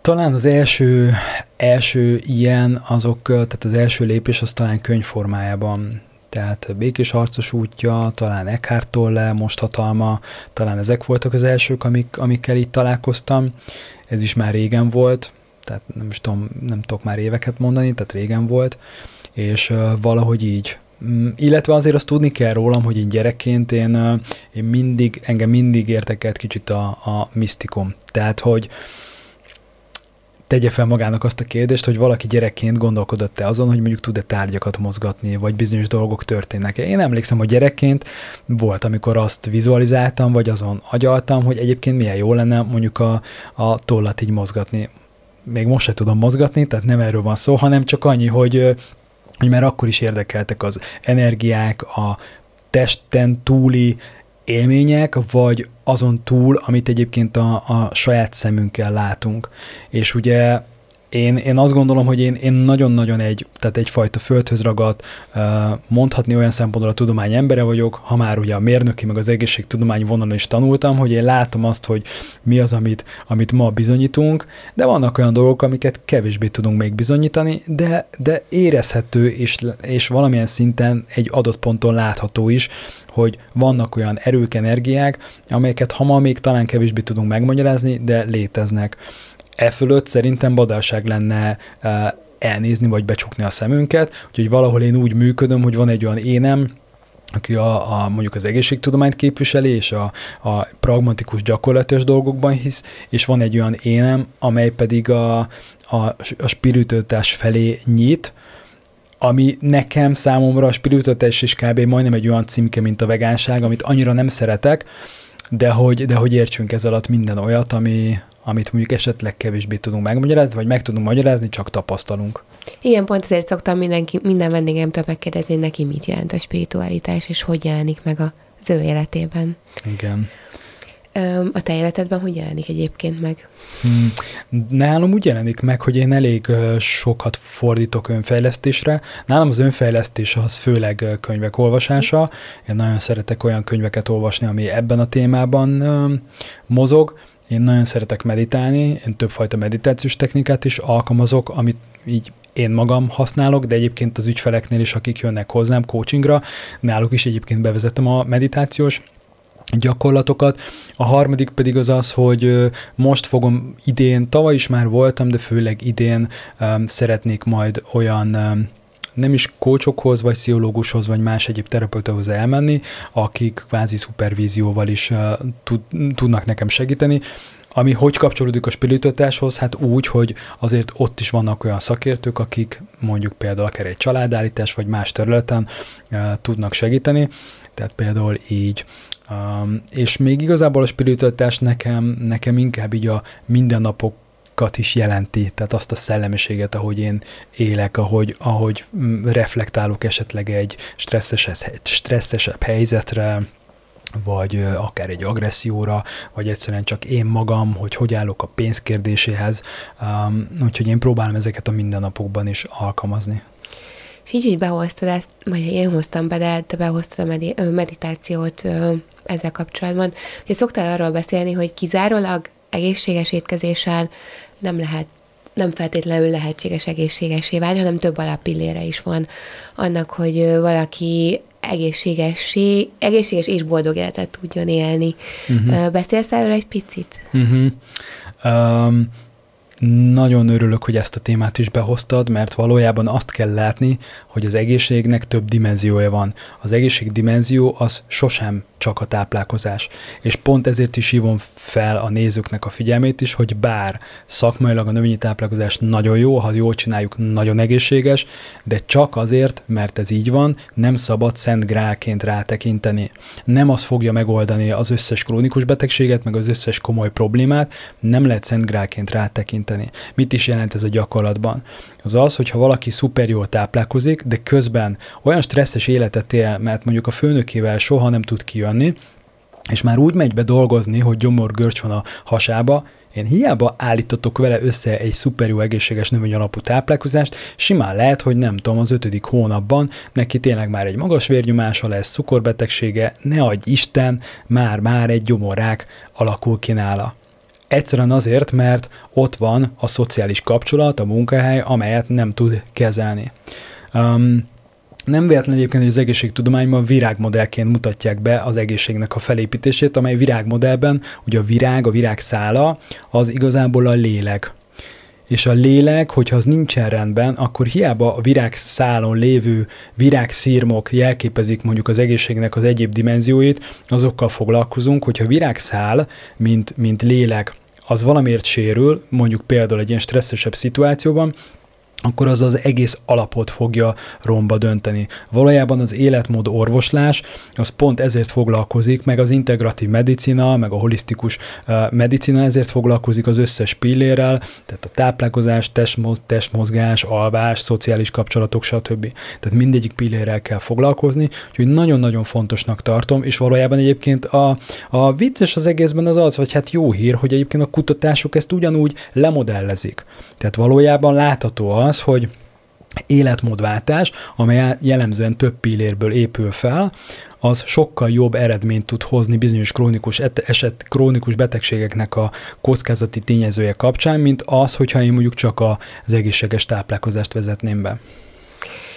Talán az első, első ilyen, azok, tehát az első lépés az talán könyvformájában tehát Békés Harcos útja, talán Eckhart Tolle, Most hatalma, talán ezek voltak az elsők, amik, amikkel itt találkoztam. Ez is már régen volt, tehát nem is tudom, nem tudok már éveket mondani, tehát régen volt, és uh, valahogy így. Mm, illetve azért azt tudni kell rólam, hogy én gyerekként én, uh, én mindig, engem mindig értekelt kicsit a, a misztikum. Tehát, hogy tegye fel magának azt a kérdést, hogy valaki gyerekként gondolkodott-e azon, hogy mondjuk tud-e tárgyakat mozgatni, vagy bizonyos dolgok történnek-e. Én emlékszem, hogy gyerekként volt, amikor azt vizualizáltam, vagy azon agyaltam, hogy egyébként milyen jó lenne mondjuk a, a tollat így mozgatni. Még most se tudom mozgatni, tehát nem erről van szó, hanem csak annyi, hogy hogy már akkor is érdekeltek az energiák, a testen túli élmények, vagy azon túl, amit egyébként a, a saját szemünkkel látunk. És ugye én, én azt gondolom, hogy én, én nagyon-nagyon egy, tehát egyfajta földhöz ragadt, mondhatni olyan szempontból a tudomány embere vagyok, ha már ugye a mérnöki, meg az egészségtudomány vonalon is tanultam, hogy én látom azt, hogy mi az, amit, amit ma bizonyítunk, de vannak olyan dolgok, amiket kevésbé tudunk még bizonyítani, de, de érezhető, és, és valamilyen szinten egy adott ponton látható is, hogy vannak olyan erők, energiák, amelyeket ha ma még talán kevésbé tudunk megmagyarázni, de léteznek. E fölött szerintem badalság lenne e, elnézni vagy becsukni a szemünket, úgyhogy valahol én úgy működöm, hogy van egy olyan énem, aki a, a, mondjuk az egészségtudományt képviseli, és a, a pragmatikus gyakorlatos dolgokban hisz, és van egy olyan énem, amely pedig a, a, a spiritőtás felé nyit, ami nekem, számomra a spiritőtás is kb. majdnem egy olyan címke, mint a vegánság, amit annyira nem szeretek, de hogy, de hogy értsünk ez alatt minden olyat, ami, amit mondjuk esetleg kevésbé tudunk megmagyarázni, vagy meg tudunk magyarázni, csak tapasztalunk. Igen, pont ezért szoktam mindenki, minden vendégemtől megkérdezni, neki mit jelent a spiritualitás, és hogy jelenik meg az ő életében. Igen. A te életedben hogy jelenik egyébként meg? Hmm. Nálam úgy jelenik meg, hogy én elég sokat fordítok önfejlesztésre. Nálam az önfejlesztés az főleg könyvek olvasása. Én nagyon szeretek olyan könyveket olvasni, ami ebben a témában mozog. Én nagyon szeretek meditálni, én többfajta meditációs technikát is alkalmazok, amit így én magam használok, de egyébként az ügyfeleknél is, akik jönnek hozzám coachingra, náluk is egyébként bevezetem a meditációs gyakorlatokat. A harmadik pedig az az, hogy most fogom idén, tavaly is már voltam, de főleg idén um, szeretnék majd olyan um, nem is kócsokhoz, vagy pszichológushoz, vagy más egyéb terapeutához elmenni, akik kvázi szupervízióval is tud, tudnak nekem segíteni, ami hogy kapcsolódik a spiritualitáshoz? Hát úgy, hogy azért ott is vannak olyan szakértők, akik mondjuk például akár egy családállítás, vagy más területen uh, tudnak segíteni, tehát például így. Um, és még igazából a spiritualitás nekem, nekem inkább így a mindennapok is jelenti, tehát azt a szellemiséget, ahogy én élek, ahogy, ahogy mm, reflektálok esetleg egy stresszesebb, stresszesebb helyzetre, vagy akár egy agresszióra, vagy egyszerűen csak én magam, hogy hogy állok a pénz kérdéséhez. Úgyhogy én próbálom ezeket a mindennapokban is alkalmazni. És így, hogy behoztad ezt, vagy én hoztam be, de te behoztad a medi- meditációt ezzel kapcsolatban. Ugye szoktál arról beszélni, hogy kizárólag egészséges étkezéssel nem lehet nem feltétlenül lehetséges egészségesé válni, hanem több alappillére is van annak, hogy valaki egészségessé, egészséges és boldog életet tudjon élni. Uh-huh. Beszélsz erről egy picit? Uh-huh. Um, nagyon örülök, hogy ezt a témát is behoztad, mert valójában azt kell látni, hogy az egészségnek több dimenziója van. Az egészség dimenzió az sosem csak a táplálkozás. És pont ezért is hívom fel a nézőknek a figyelmét is, hogy bár szakmailag a növényi táplálkozás nagyon jó, ha jól csináljuk, nagyon egészséges, de csak azért, mert ez így van, nem szabad szent grálként rátekinteni. Nem az fogja megoldani az összes krónikus betegséget, meg az összes komoly problémát, nem lehet szent grálként rátekinteni. Mit is jelent ez a gyakorlatban? Az az, hogyha valaki szuper jól táplálkozik, de közben olyan stresszes életet él, mert mondjuk a főnökével soha nem tud kijönni, és már úgy megy be dolgozni, hogy gyomor görcs van a hasába, én hiába állítotok vele össze egy szuper jó egészséges növény alapú táplálkozást, simán lehet, hogy nem tudom, az ötödik hónapban neki tényleg már egy magas vérnyomása lesz, cukorbetegsége, ne adj Isten, már-már egy gyomorrák alakul ki nála. Egyszerűen azért, mert ott van a szociális kapcsolat, a munkahely, amelyet nem tud kezelni. Um, nem véletlen egyébként, hogy az egészségtudományban virágmodellként mutatják be az egészségnek a felépítését, amely virágmodellben, ugye a virág, a virág szála, az igazából a lélek. És a lélek, hogyha az nincsen rendben, akkor hiába a virág szálon lévő virágszírmok jelképezik mondjuk az egészségnek az egyéb dimenzióit, azokkal foglalkozunk, hogyha virágszál, mint, mint lélek, az valamiért sérül, mondjuk például egy ilyen stresszesebb szituációban, akkor az az egész alapot fogja romba dönteni. Valójában az életmód orvoslás, az pont ezért foglalkozik, meg az integratív medicina, meg a holisztikus medicina ezért foglalkozik az összes pillérrel, tehát a táplálkozás, testmoz, testmozgás, alvás, szociális kapcsolatok, stb. Tehát mindegyik pillérrel kell foglalkozni, úgyhogy nagyon-nagyon fontosnak tartom, és valójában egyébként a, a vicces az egészben az az, vagy hát jó hír, hogy egyébként a kutatások ezt ugyanúgy lemodellezik. Tehát valójában látható az, az, hogy életmódváltás, amely jellemzően több pillérből épül fel, az sokkal jobb eredményt tud hozni bizonyos krónikus eset, krónikus betegségeknek a kockázati tényezője kapcsán, mint az, hogyha én mondjuk csak az egészséges táplálkozást vezetném be.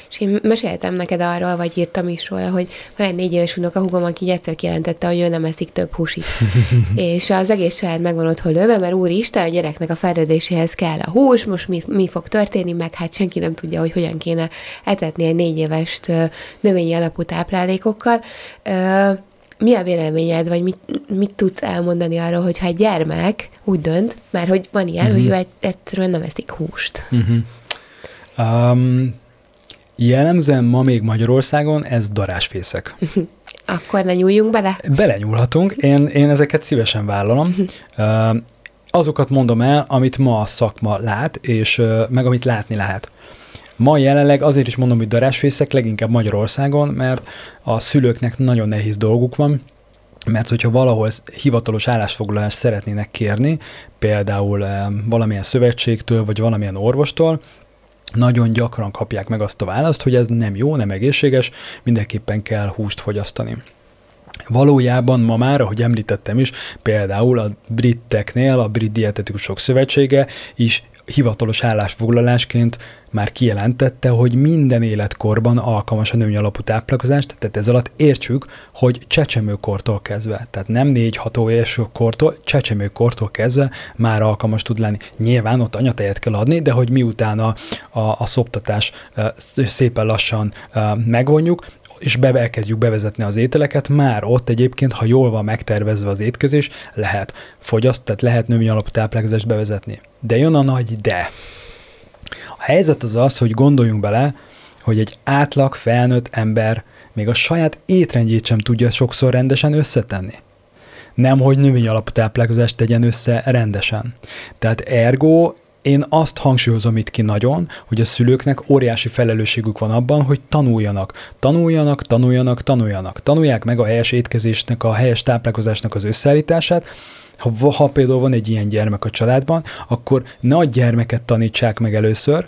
És én meséltem neked arról, vagy írtam is róla, hogy van egy négy éves húgom, aki így egyszer kijelentette, hogy ő nem eszik több húsit. és az egész család megvan otthon lőve, mert úristen, a gyereknek a fejlődéséhez kell a hús, most mi, mi fog történni, meg hát senki nem tudja, hogy hogyan kéne etetni egy négy évest növényi alapú táplálékokkal. Mi a véleményed, vagy mit, mit tudsz elmondani arról, hogyha egy gyermek úgy dönt, mert hogy van ilyen, uh-huh. hogy ő egyszerűen nem eszik húst? Uh-huh. Um, Jellemzően ma még Magyarországon ez darásfészek. Akkor ne nyúljunk bele? Belenyúlhatunk, én, én ezeket szívesen vállalom. Azokat mondom el, amit ma a szakma lát, és meg amit látni lehet. Ma jelenleg azért is mondom, hogy darásfészek, leginkább Magyarországon, mert a szülőknek nagyon nehéz dolguk van, mert hogyha valahol hivatalos állásfoglalást szeretnének kérni, például valamilyen szövetségtől, vagy valamilyen orvostól, nagyon gyakran kapják meg azt a választ, hogy ez nem jó, nem egészséges, mindenképpen kell húst fogyasztani. Valójában ma már, ahogy említettem is, például a briteknél a Brit Dietetikusok Szövetsége is hivatalos állásfoglalásként már kijelentette, hogy minden életkorban alkalmas a női alapú táplálkozást, tehát ez alatt értsük, hogy csecsemőkortól kezdve, tehát nem 4-6 éves kortól, csecsemőkortól kezdve már alkalmas tud lenni. Nyilván ott anyatejet kell adni, de hogy miután a, a, a szoptatás szépen lassan megvonjuk, és be, elkezdjük bevezetni az ételeket, már ott egyébként, ha jól van megtervezve az étkezés, lehet fogyaszt, tehát lehet növény alapú táplálkozást bevezetni. De jön a nagy de. A helyzet az az, hogy gondoljunk bele, hogy egy átlag felnőtt ember még a saját étrendjét sem tudja sokszor rendesen összetenni. Nem, hogy növény alapú táplálkozást tegyen össze rendesen. Tehát ergo én azt hangsúlyozom itt ki nagyon, hogy a szülőknek óriási felelősségük van abban, hogy tanuljanak. Tanuljanak, tanuljanak, tanuljanak. Tanulják meg a helyes étkezésnek, a helyes táplálkozásnak az összeállítását, ha, ha például van egy ilyen gyermek a családban, akkor ne a gyermeket tanítsák meg először,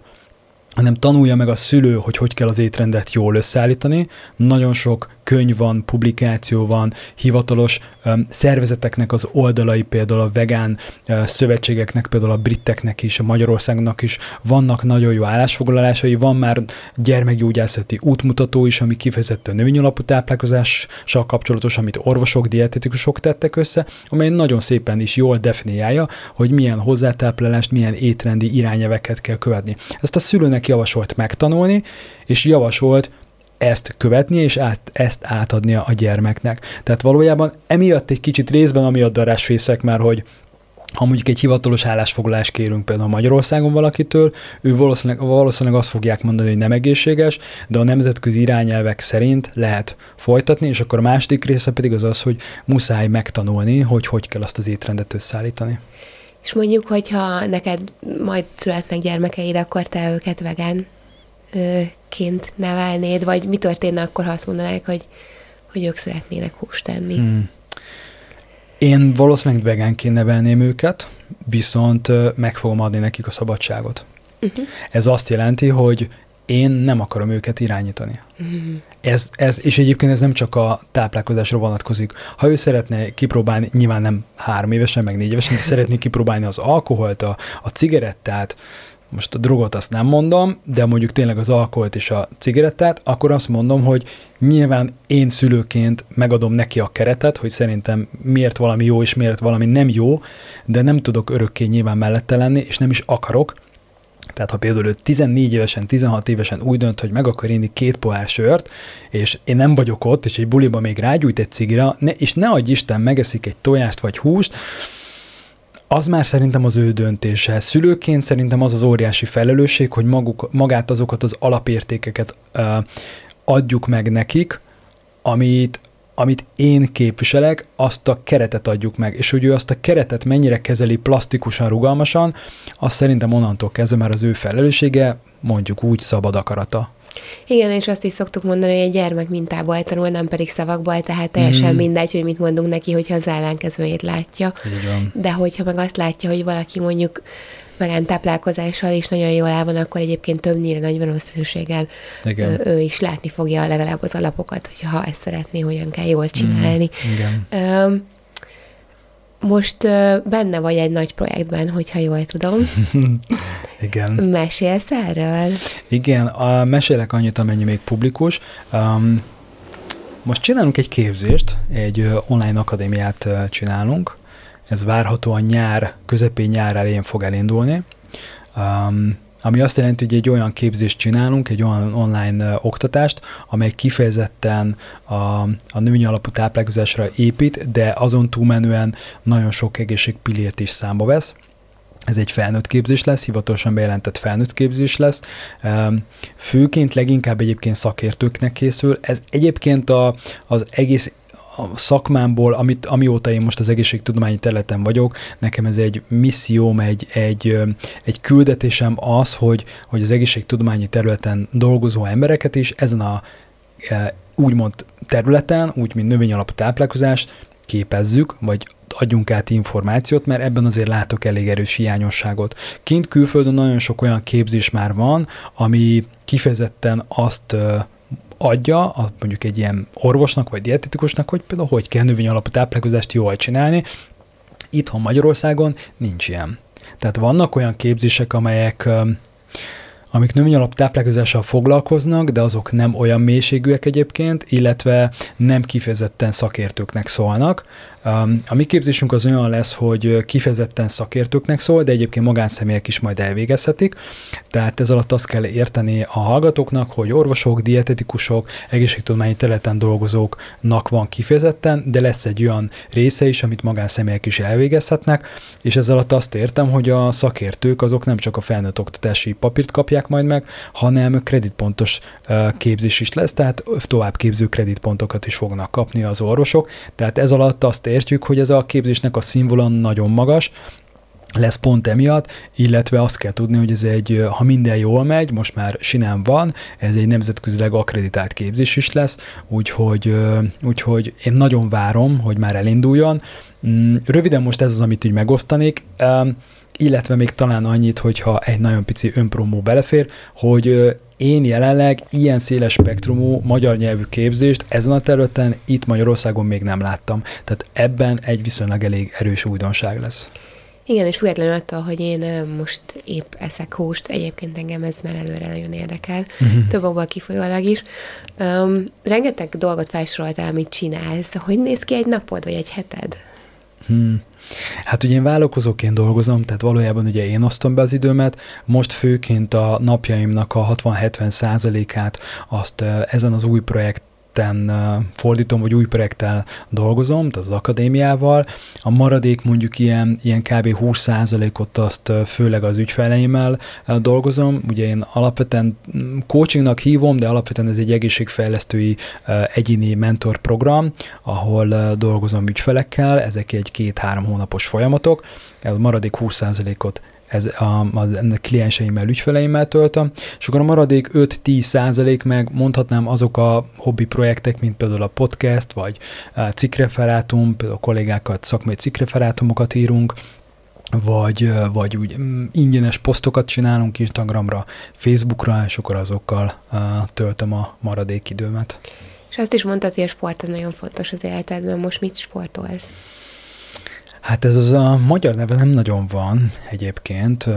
hanem tanulja meg a szülő, hogy hogy kell az étrendet jól összeállítani. Nagyon sok könyv van, publikáció van, hivatalos um, szervezeteknek az oldalai, például a vegán uh, szövetségeknek, például a briteknek is, a Magyarországnak is vannak nagyon jó állásfoglalásai, van már gyermekgyógyászati útmutató is, ami kifejezetten növényalapú táplálkozással kapcsolatos, amit orvosok, dietetikusok tettek össze, amely nagyon szépen is jól definiálja, hogy milyen hozzátáplálást, milyen étrendi irányelveket kell követni. Ezt a szülőnek javasolt megtanulni, és javasolt ezt követni, és át, ezt átadni a gyermeknek. Tehát valójában emiatt egy kicsit részben amiatt darásfészek már, hogy ha mondjuk egy hivatalos állásfoglalást kérünk például Magyarországon valakitől, ő valószínűleg, valószínűleg azt fogják mondani, hogy nem egészséges, de a nemzetközi irányelvek szerint lehet folytatni, és akkor a második része pedig az az, hogy muszáj megtanulni, hogy hogy kell azt az étrendet összeállítani. És mondjuk, hogyha neked majd születnek gyermekeid, akkor te őket vegán ként nevelnéd, vagy mi történne akkor, ha azt mondanák, hogy, hogy ők szeretnének húst tenni? Hmm. Én valószínűleg vegánként nevelném őket, viszont meg fogom adni nekik a szabadságot. Uh-huh. Ez azt jelenti, hogy én nem akarom őket irányítani. Uh-huh. Ez, ez, és egyébként ez nem csak a táplálkozásra vonatkozik. Ha ő szeretne kipróbálni, nyilván nem három évesen, meg négy évesen, de szeretné kipróbálni az alkoholt, a, a cigarettát, most a drogot azt nem mondom, de mondjuk tényleg az alkoholt és a cigarettát, akkor azt mondom, hogy nyilván én szülőként megadom neki a keretet, hogy szerintem miért valami jó és miért valami nem jó, de nem tudok örökké nyilván mellette lenni, és nem is akarok, tehát ha például ő 14 évesen, 16 évesen úgy dönt, hogy meg akar inni két pohár sört, és én nem vagyok ott, és egy buliba még rágyújt egy cigira, ne, és ne adj Isten, megeszik egy tojást vagy húst, az már szerintem az ő döntése. Szülőként szerintem az az óriási felelősség, hogy maguk, magát azokat az alapértékeket uh, adjuk meg nekik, amit, amit én képviselek, azt a keretet adjuk meg. És hogy ő azt a keretet mennyire kezeli plastikusan, rugalmasan, az szerintem onnantól kezdve már az ő felelőssége, mondjuk úgy szabad akarata. Igen, és azt is szoktuk mondani, hogy egy gyermek mintából tanul, nem pedig szavakból, tehát teljesen mm. mindegy, hogy mit mondunk neki, hogyha az ellenkezőjét látja. Igen. De hogyha meg azt látja, hogy valaki mondjuk vegán táplálkozással is nagyon jól el van, akkor egyébként többnyire nagy valószínűséggel Igen. Ő, is látni fogja legalább az alapokat, hogyha ha ezt szeretné, hogyan kell jól csinálni. Mm. Igen. Most benne vagy egy nagy projektben, hogyha jól tudom. Igen. Mesélsz erről? Igen, a, mesélek annyit, amennyi még publikus. Um, most csinálunk egy képzést, egy online akadémiát csinálunk. Ez várhatóan nyár, közepén nyár elején fog elindulni. Um, ami azt jelenti, hogy egy olyan képzést csinálunk, egy olyan online oktatást, amely kifejezetten a, a nőnyi alapú táplálkozásra épít, de azon túlmenően nagyon sok egészségpillért is számba vesz. Ez egy felnőtt képzés lesz, hivatalosan bejelentett felnőtt képzés lesz. Főként leginkább egyébként szakértőknek készül. Ez egyébként a, az egész a szakmámból, amit, amióta én most az egészségtudományi területen vagyok, nekem ez egy misszióm, egy, egy, egy küldetésem az, hogy, hogy az egészségtudományi területen dolgozó embereket is ezen a e, úgymond területen, úgy, mint növényalapú táplálkozás, képezzük, vagy adjunk át információt, mert ebben azért látok elég erős hiányosságot. Kint külföldön nagyon sok olyan képzés már van, ami kifejezetten azt adja, mondjuk egy ilyen orvosnak vagy dietetikusnak, hogy például hogy kell növény alapú táplálkozást jól csinálni. Itthon Magyarországon nincs ilyen. Tehát vannak olyan képzések, amelyek amik növényalap táplálkozással foglalkoznak, de azok nem olyan mélységűek egyébként, illetve nem kifejezetten szakértőknek szólnak. A mi képzésünk az olyan lesz, hogy kifejezetten szakértőknek szól, de egyébként magánszemélyek is majd elvégezhetik. Tehát ez alatt azt kell érteni a hallgatóknak, hogy orvosok, dietetikusok, egészségtudományi területen dolgozóknak van kifejezetten, de lesz egy olyan része is, amit magánszemélyek is elvégezhetnek, és ez alatt azt értem, hogy a szakértők azok nem csak a felnőtt oktatási papírt kapják majd meg, hanem kreditpontos képzés is lesz, tehát továbbképző kreditpontokat is fognak kapni az orvosok. Tehát ez alatt azt értjük, hogy ez a képzésnek a színvonal nagyon magas, lesz pont emiatt, illetve azt kell tudni, hogy ez egy, ha minden jól megy, most már sinem van, ez egy nemzetközileg akreditált képzés is lesz, úgyhogy, úgyhogy én nagyon várom, hogy már elinduljon. Mm, röviden most ez az, amit így megosztanék, illetve még talán annyit, hogyha egy nagyon pici önpromó belefér, hogy én jelenleg ilyen széles spektrumú magyar nyelvű képzést ezen a területen itt Magyarországon még nem láttam. Tehát ebben egy viszonylag elég erős újdonság lesz. Igen, és függetlenül attól, hogy én most épp eszek húst, egyébként engem ez már előre nagyon érdekel, uh-huh. több abból kifolyólag is. Um, rengeteg dolgot felsoroltál, amit csinálsz. Hogy néz ki egy napod, vagy egy heted? Hmm. Hát ugye én vállalkozóként dolgozom, tehát valójában ugye én osztom be az időmet, most főként a napjaimnak a 60-70 százalékát azt ezen az új projekt projekten fordítom, vagy új projekttel dolgozom, tehát az akadémiával. A maradék mondjuk ilyen, ilyen kb. 20%-ot azt főleg az ügyfeleimmel dolgozom. Ugye én alapvetően mm, coachingnak hívom, de alapvetően ez egy egészségfejlesztői egyéni mentor program, ahol dolgozom ügyfelekkel, ezek egy két-három hónapos folyamatok, a maradék 20%-ot ez a, a, a klienseimmel, ügyfeleimmel töltöm, és akkor a maradék 5-10 százalék meg mondhatnám azok a hobbi projektek, mint például a podcast, vagy a cikkreferátum, például a kollégákat szakmai cikkreferátumokat írunk, vagy, vagy úgy mm, ingyenes posztokat csinálunk Instagramra, Facebookra, és akkor azokkal uh, töltöm a maradék időmet. És azt is mondtad, hogy a sport nagyon fontos az életedben. Most mit sportolsz? Hát ez az a magyar neve nem nagyon van egyébként,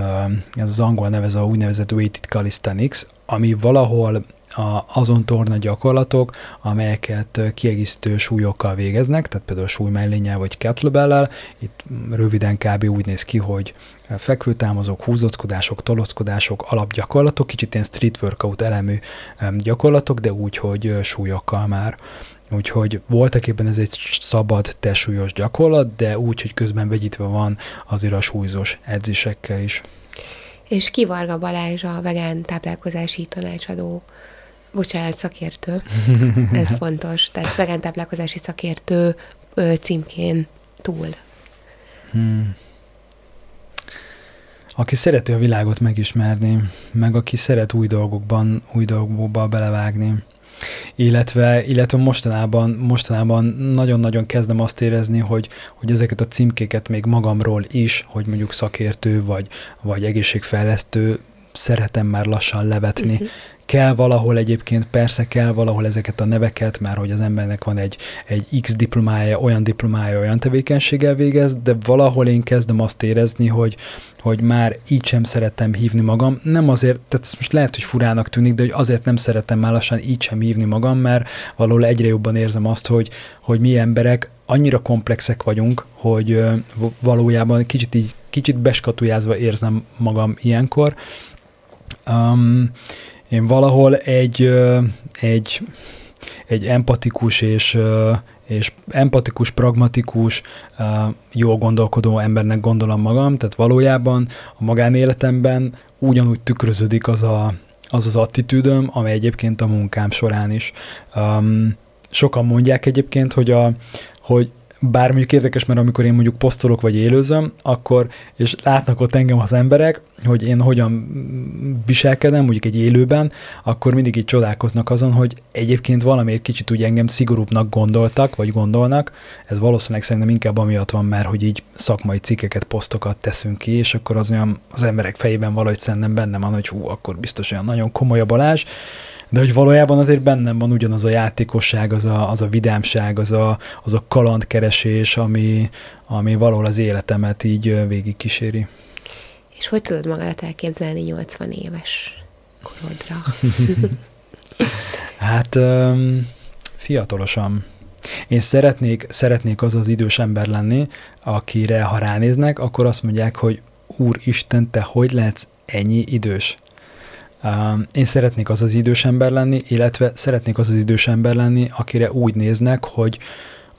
ez az angol neve, ez a úgynevezett weighted calisthenics, ami valahol a, azon torna gyakorlatok, amelyeket kiegészítő súlyokkal végeznek, tehát például súlymellénnyel vagy kettlebell Itt röviden kb. úgy néz ki, hogy fekvőtámazók, húzockodások, tolockodások, alapgyakorlatok, kicsit ilyen street workout elemű gyakorlatok, de úgy, hogy súlyokkal már. Úgyhogy voltak éppen ez egy szabad testsúlyos gyakorlat, de úgy, hogy közben vegyítve van azért a súlyzós edzésekkel is. És ki Varga Balázs a vegán táplálkozási tanácsadó, bocsánat, szakértő, ez fontos, tehát vegán táplálkozási szakértő címkén túl. Hmm. Aki szereti a világot megismerni, meg aki szeret új dolgokban, új dolgokba belevágni, illetve, illetve mostanában, mostanában nagyon-nagyon kezdem azt érezni, hogy, hogy ezeket a címkéket még magamról is, hogy mondjuk szakértő vagy, vagy egészségfejlesztő szeretem már lassan levetni. Uh-huh. Kell valahol egyébként, persze kell valahol ezeket a neveket, már hogy az embernek van egy, egy X diplomája, olyan diplomája, olyan tevékenységgel végez, de valahol én kezdem azt érezni, hogy, hogy már így sem szerettem hívni magam. Nem azért, tehát most lehet, hogy furának tűnik, de hogy azért nem szeretem már lassan így sem hívni magam, mert valahol egyre jobban érzem azt, hogy, hogy mi emberek annyira komplexek vagyunk, hogy valójában kicsit így, kicsit beskatujázva érzem magam ilyenkor. Um, én valahol egy, egy, egy empatikus és, és empatikus, pragmatikus, jól gondolkodó embernek gondolom magam, tehát valójában a magánéletemben ugyanúgy tükröződik az a, az, az attitűdöm, amely egyébként a munkám során is. Um, sokan mondják egyébként, hogy, a, hogy bár mondjuk érdekes, mert amikor én mondjuk posztolok vagy élőzöm, akkor, és látnak ott engem az emberek, hogy én hogyan viselkedem, mondjuk egy élőben, akkor mindig így csodálkoznak azon, hogy egyébként valamiért kicsit úgy engem szigorúbbnak gondoltak, vagy gondolnak. Ez valószínűleg szerintem inkább amiatt van már, hogy így szakmai cikkeket, posztokat teszünk ki, és akkor az olyan az emberek fejében valahogy szerintem benne van, hogy hú, akkor biztos olyan nagyon komoly a Balázs, de hogy valójában azért bennem van ugyanaz a játékosság, az a, az a vidámság, az a, az a kalandkeresés, ami, ami valahol az életemet így végig kíséri. És hogy tudod magadat elképzelni 80 éves korodra? hát um, fiatalosan. Én szeretnék, szeretnék az az idős ember lenni, akire ha ránéznek, akkor azt mondják, hogy Úristen, te hogy lehetsz ennyi idős? Én szeretnék az az idős ember lenni, illetve szeretnék az az idős ember lenni, akire úgy néznek, hogy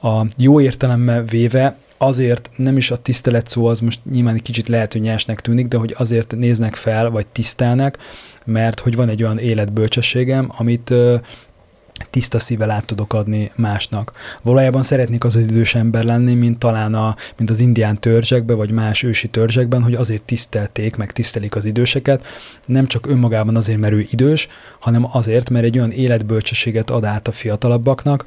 a jó értelemmel véve azért nem is a tisztelet szó, az most nyilván egy kicsit lehet, hogy tűnik, de hogy azért néznek fel, vagy tisztelnek, mert hogy van egy olyan életbölcsességem, amit tiszta szível át tudok adni másnak. Valójában szeretnék az az idős ember lenni, mint talán a, mint az indián törzsekben, vagy más ősi törzsekben, hogy azért tisztelték, meg tisztelik az időseket, nem csak önmagában azért, mert ő idős, hanem azért, mert egy olyan életbölcsességet ad át a fiatalabbaknak,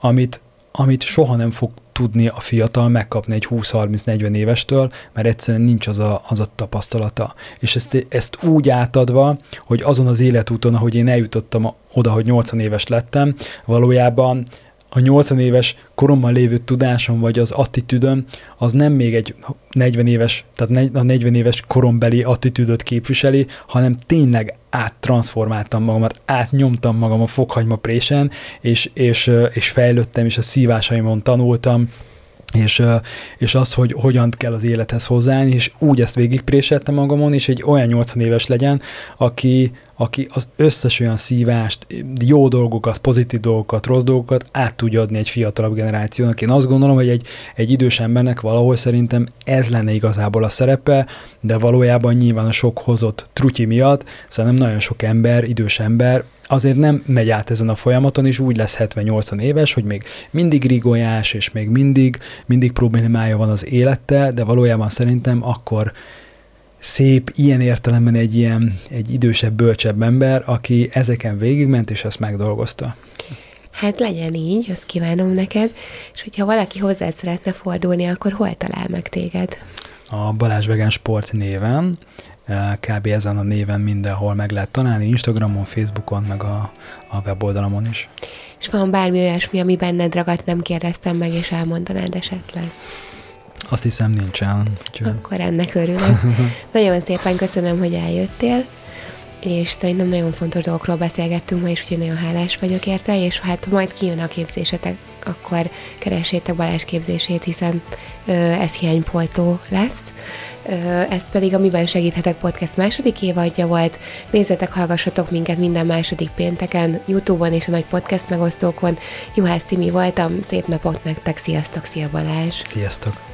amit, amit soha nem fog tudni a fiatal megkapni egy 20-30-40 évestől, mert egyszerűen nincs az a, az a tapasztalata. És ezt, ezt úgy átadva, hogy azon az életúton, ahogy én eljutottam oda, hogy 80 éves lettem, valójában a 80 éves koromban lévő tudásom, vagy az attitűdöm, az nem még egy 40 éves, tehát a 40 éves korombeli attitűdöt képviseli, hanem tényleg áttransformáltam magamat, átnyomtam magam a fokhagyma présen, és, és, és fejlődtem, és a szívásaimon tanultam, és, és az, hogy hogyan kell az élethez hozzáállni, és úgy ezt végigpréseltem magamon, és egy olyan 80 éves legyen, aki, aki az összes olyan szívást, jó dolgokat, pozitív dolgokat, rossz dolgokat át tudja adni egy fiatalabb generációnak. Én azt gondolom, hogy egy, egy idős embernek valahol szerintem ez lenne igazából a szerepe, de valójában nyilván a sok hozott trutyi miatt, szerintem nagyon sok ember, idős ember azért nem megy át ezen a folyamaton, és úgy lesz 70-80 éves, hogy még mindig rigolyás, és még mindig, mindig problémája van az élettel, de valójában szerintem akkor szép, ilyen értelemben egy ilyen, egy idősebb, bölcsebb ember, aki ezeken végigment, és ezt megdolgozta. Hát legyen így, azt kívánom neked, és hogyha valaki hozzád szeretne fordulni, akkor hol talál meg téged? A Balázs Vegán Sport néven, kb. ezen a néven mindenhol meg lehet találni, Instagramon, Facebookon, meg a, a weboldalamon is. És van bármi olyasmi, ami benned ragadt, nem kérdeztem meg, és elmondanád esetleg? Azt hiszem nincsen. Úgyhogy... Akkor ennek örülök. nagyon szépen köszönöm, hogy eljöttél, és szerintem nagyon fontos dolgokról beszélgettünk ma is, úgyhogy nagyon hálás vagyok érte, és hát majd kijön a képzésetek, akkor keressétek Balázs képzését, hiszen ö, ez hiánypoltó lesz. Ez pedig a Miben Segíthetek Podcast második évadja volt. Nézzetek, hallgassatok minket minden második pénteken, Youtube-on és a nagy podcast megosztókon. Juhász Timi voltam, szép napot nektek, sziasztok, szia Balázs! Sziasztok!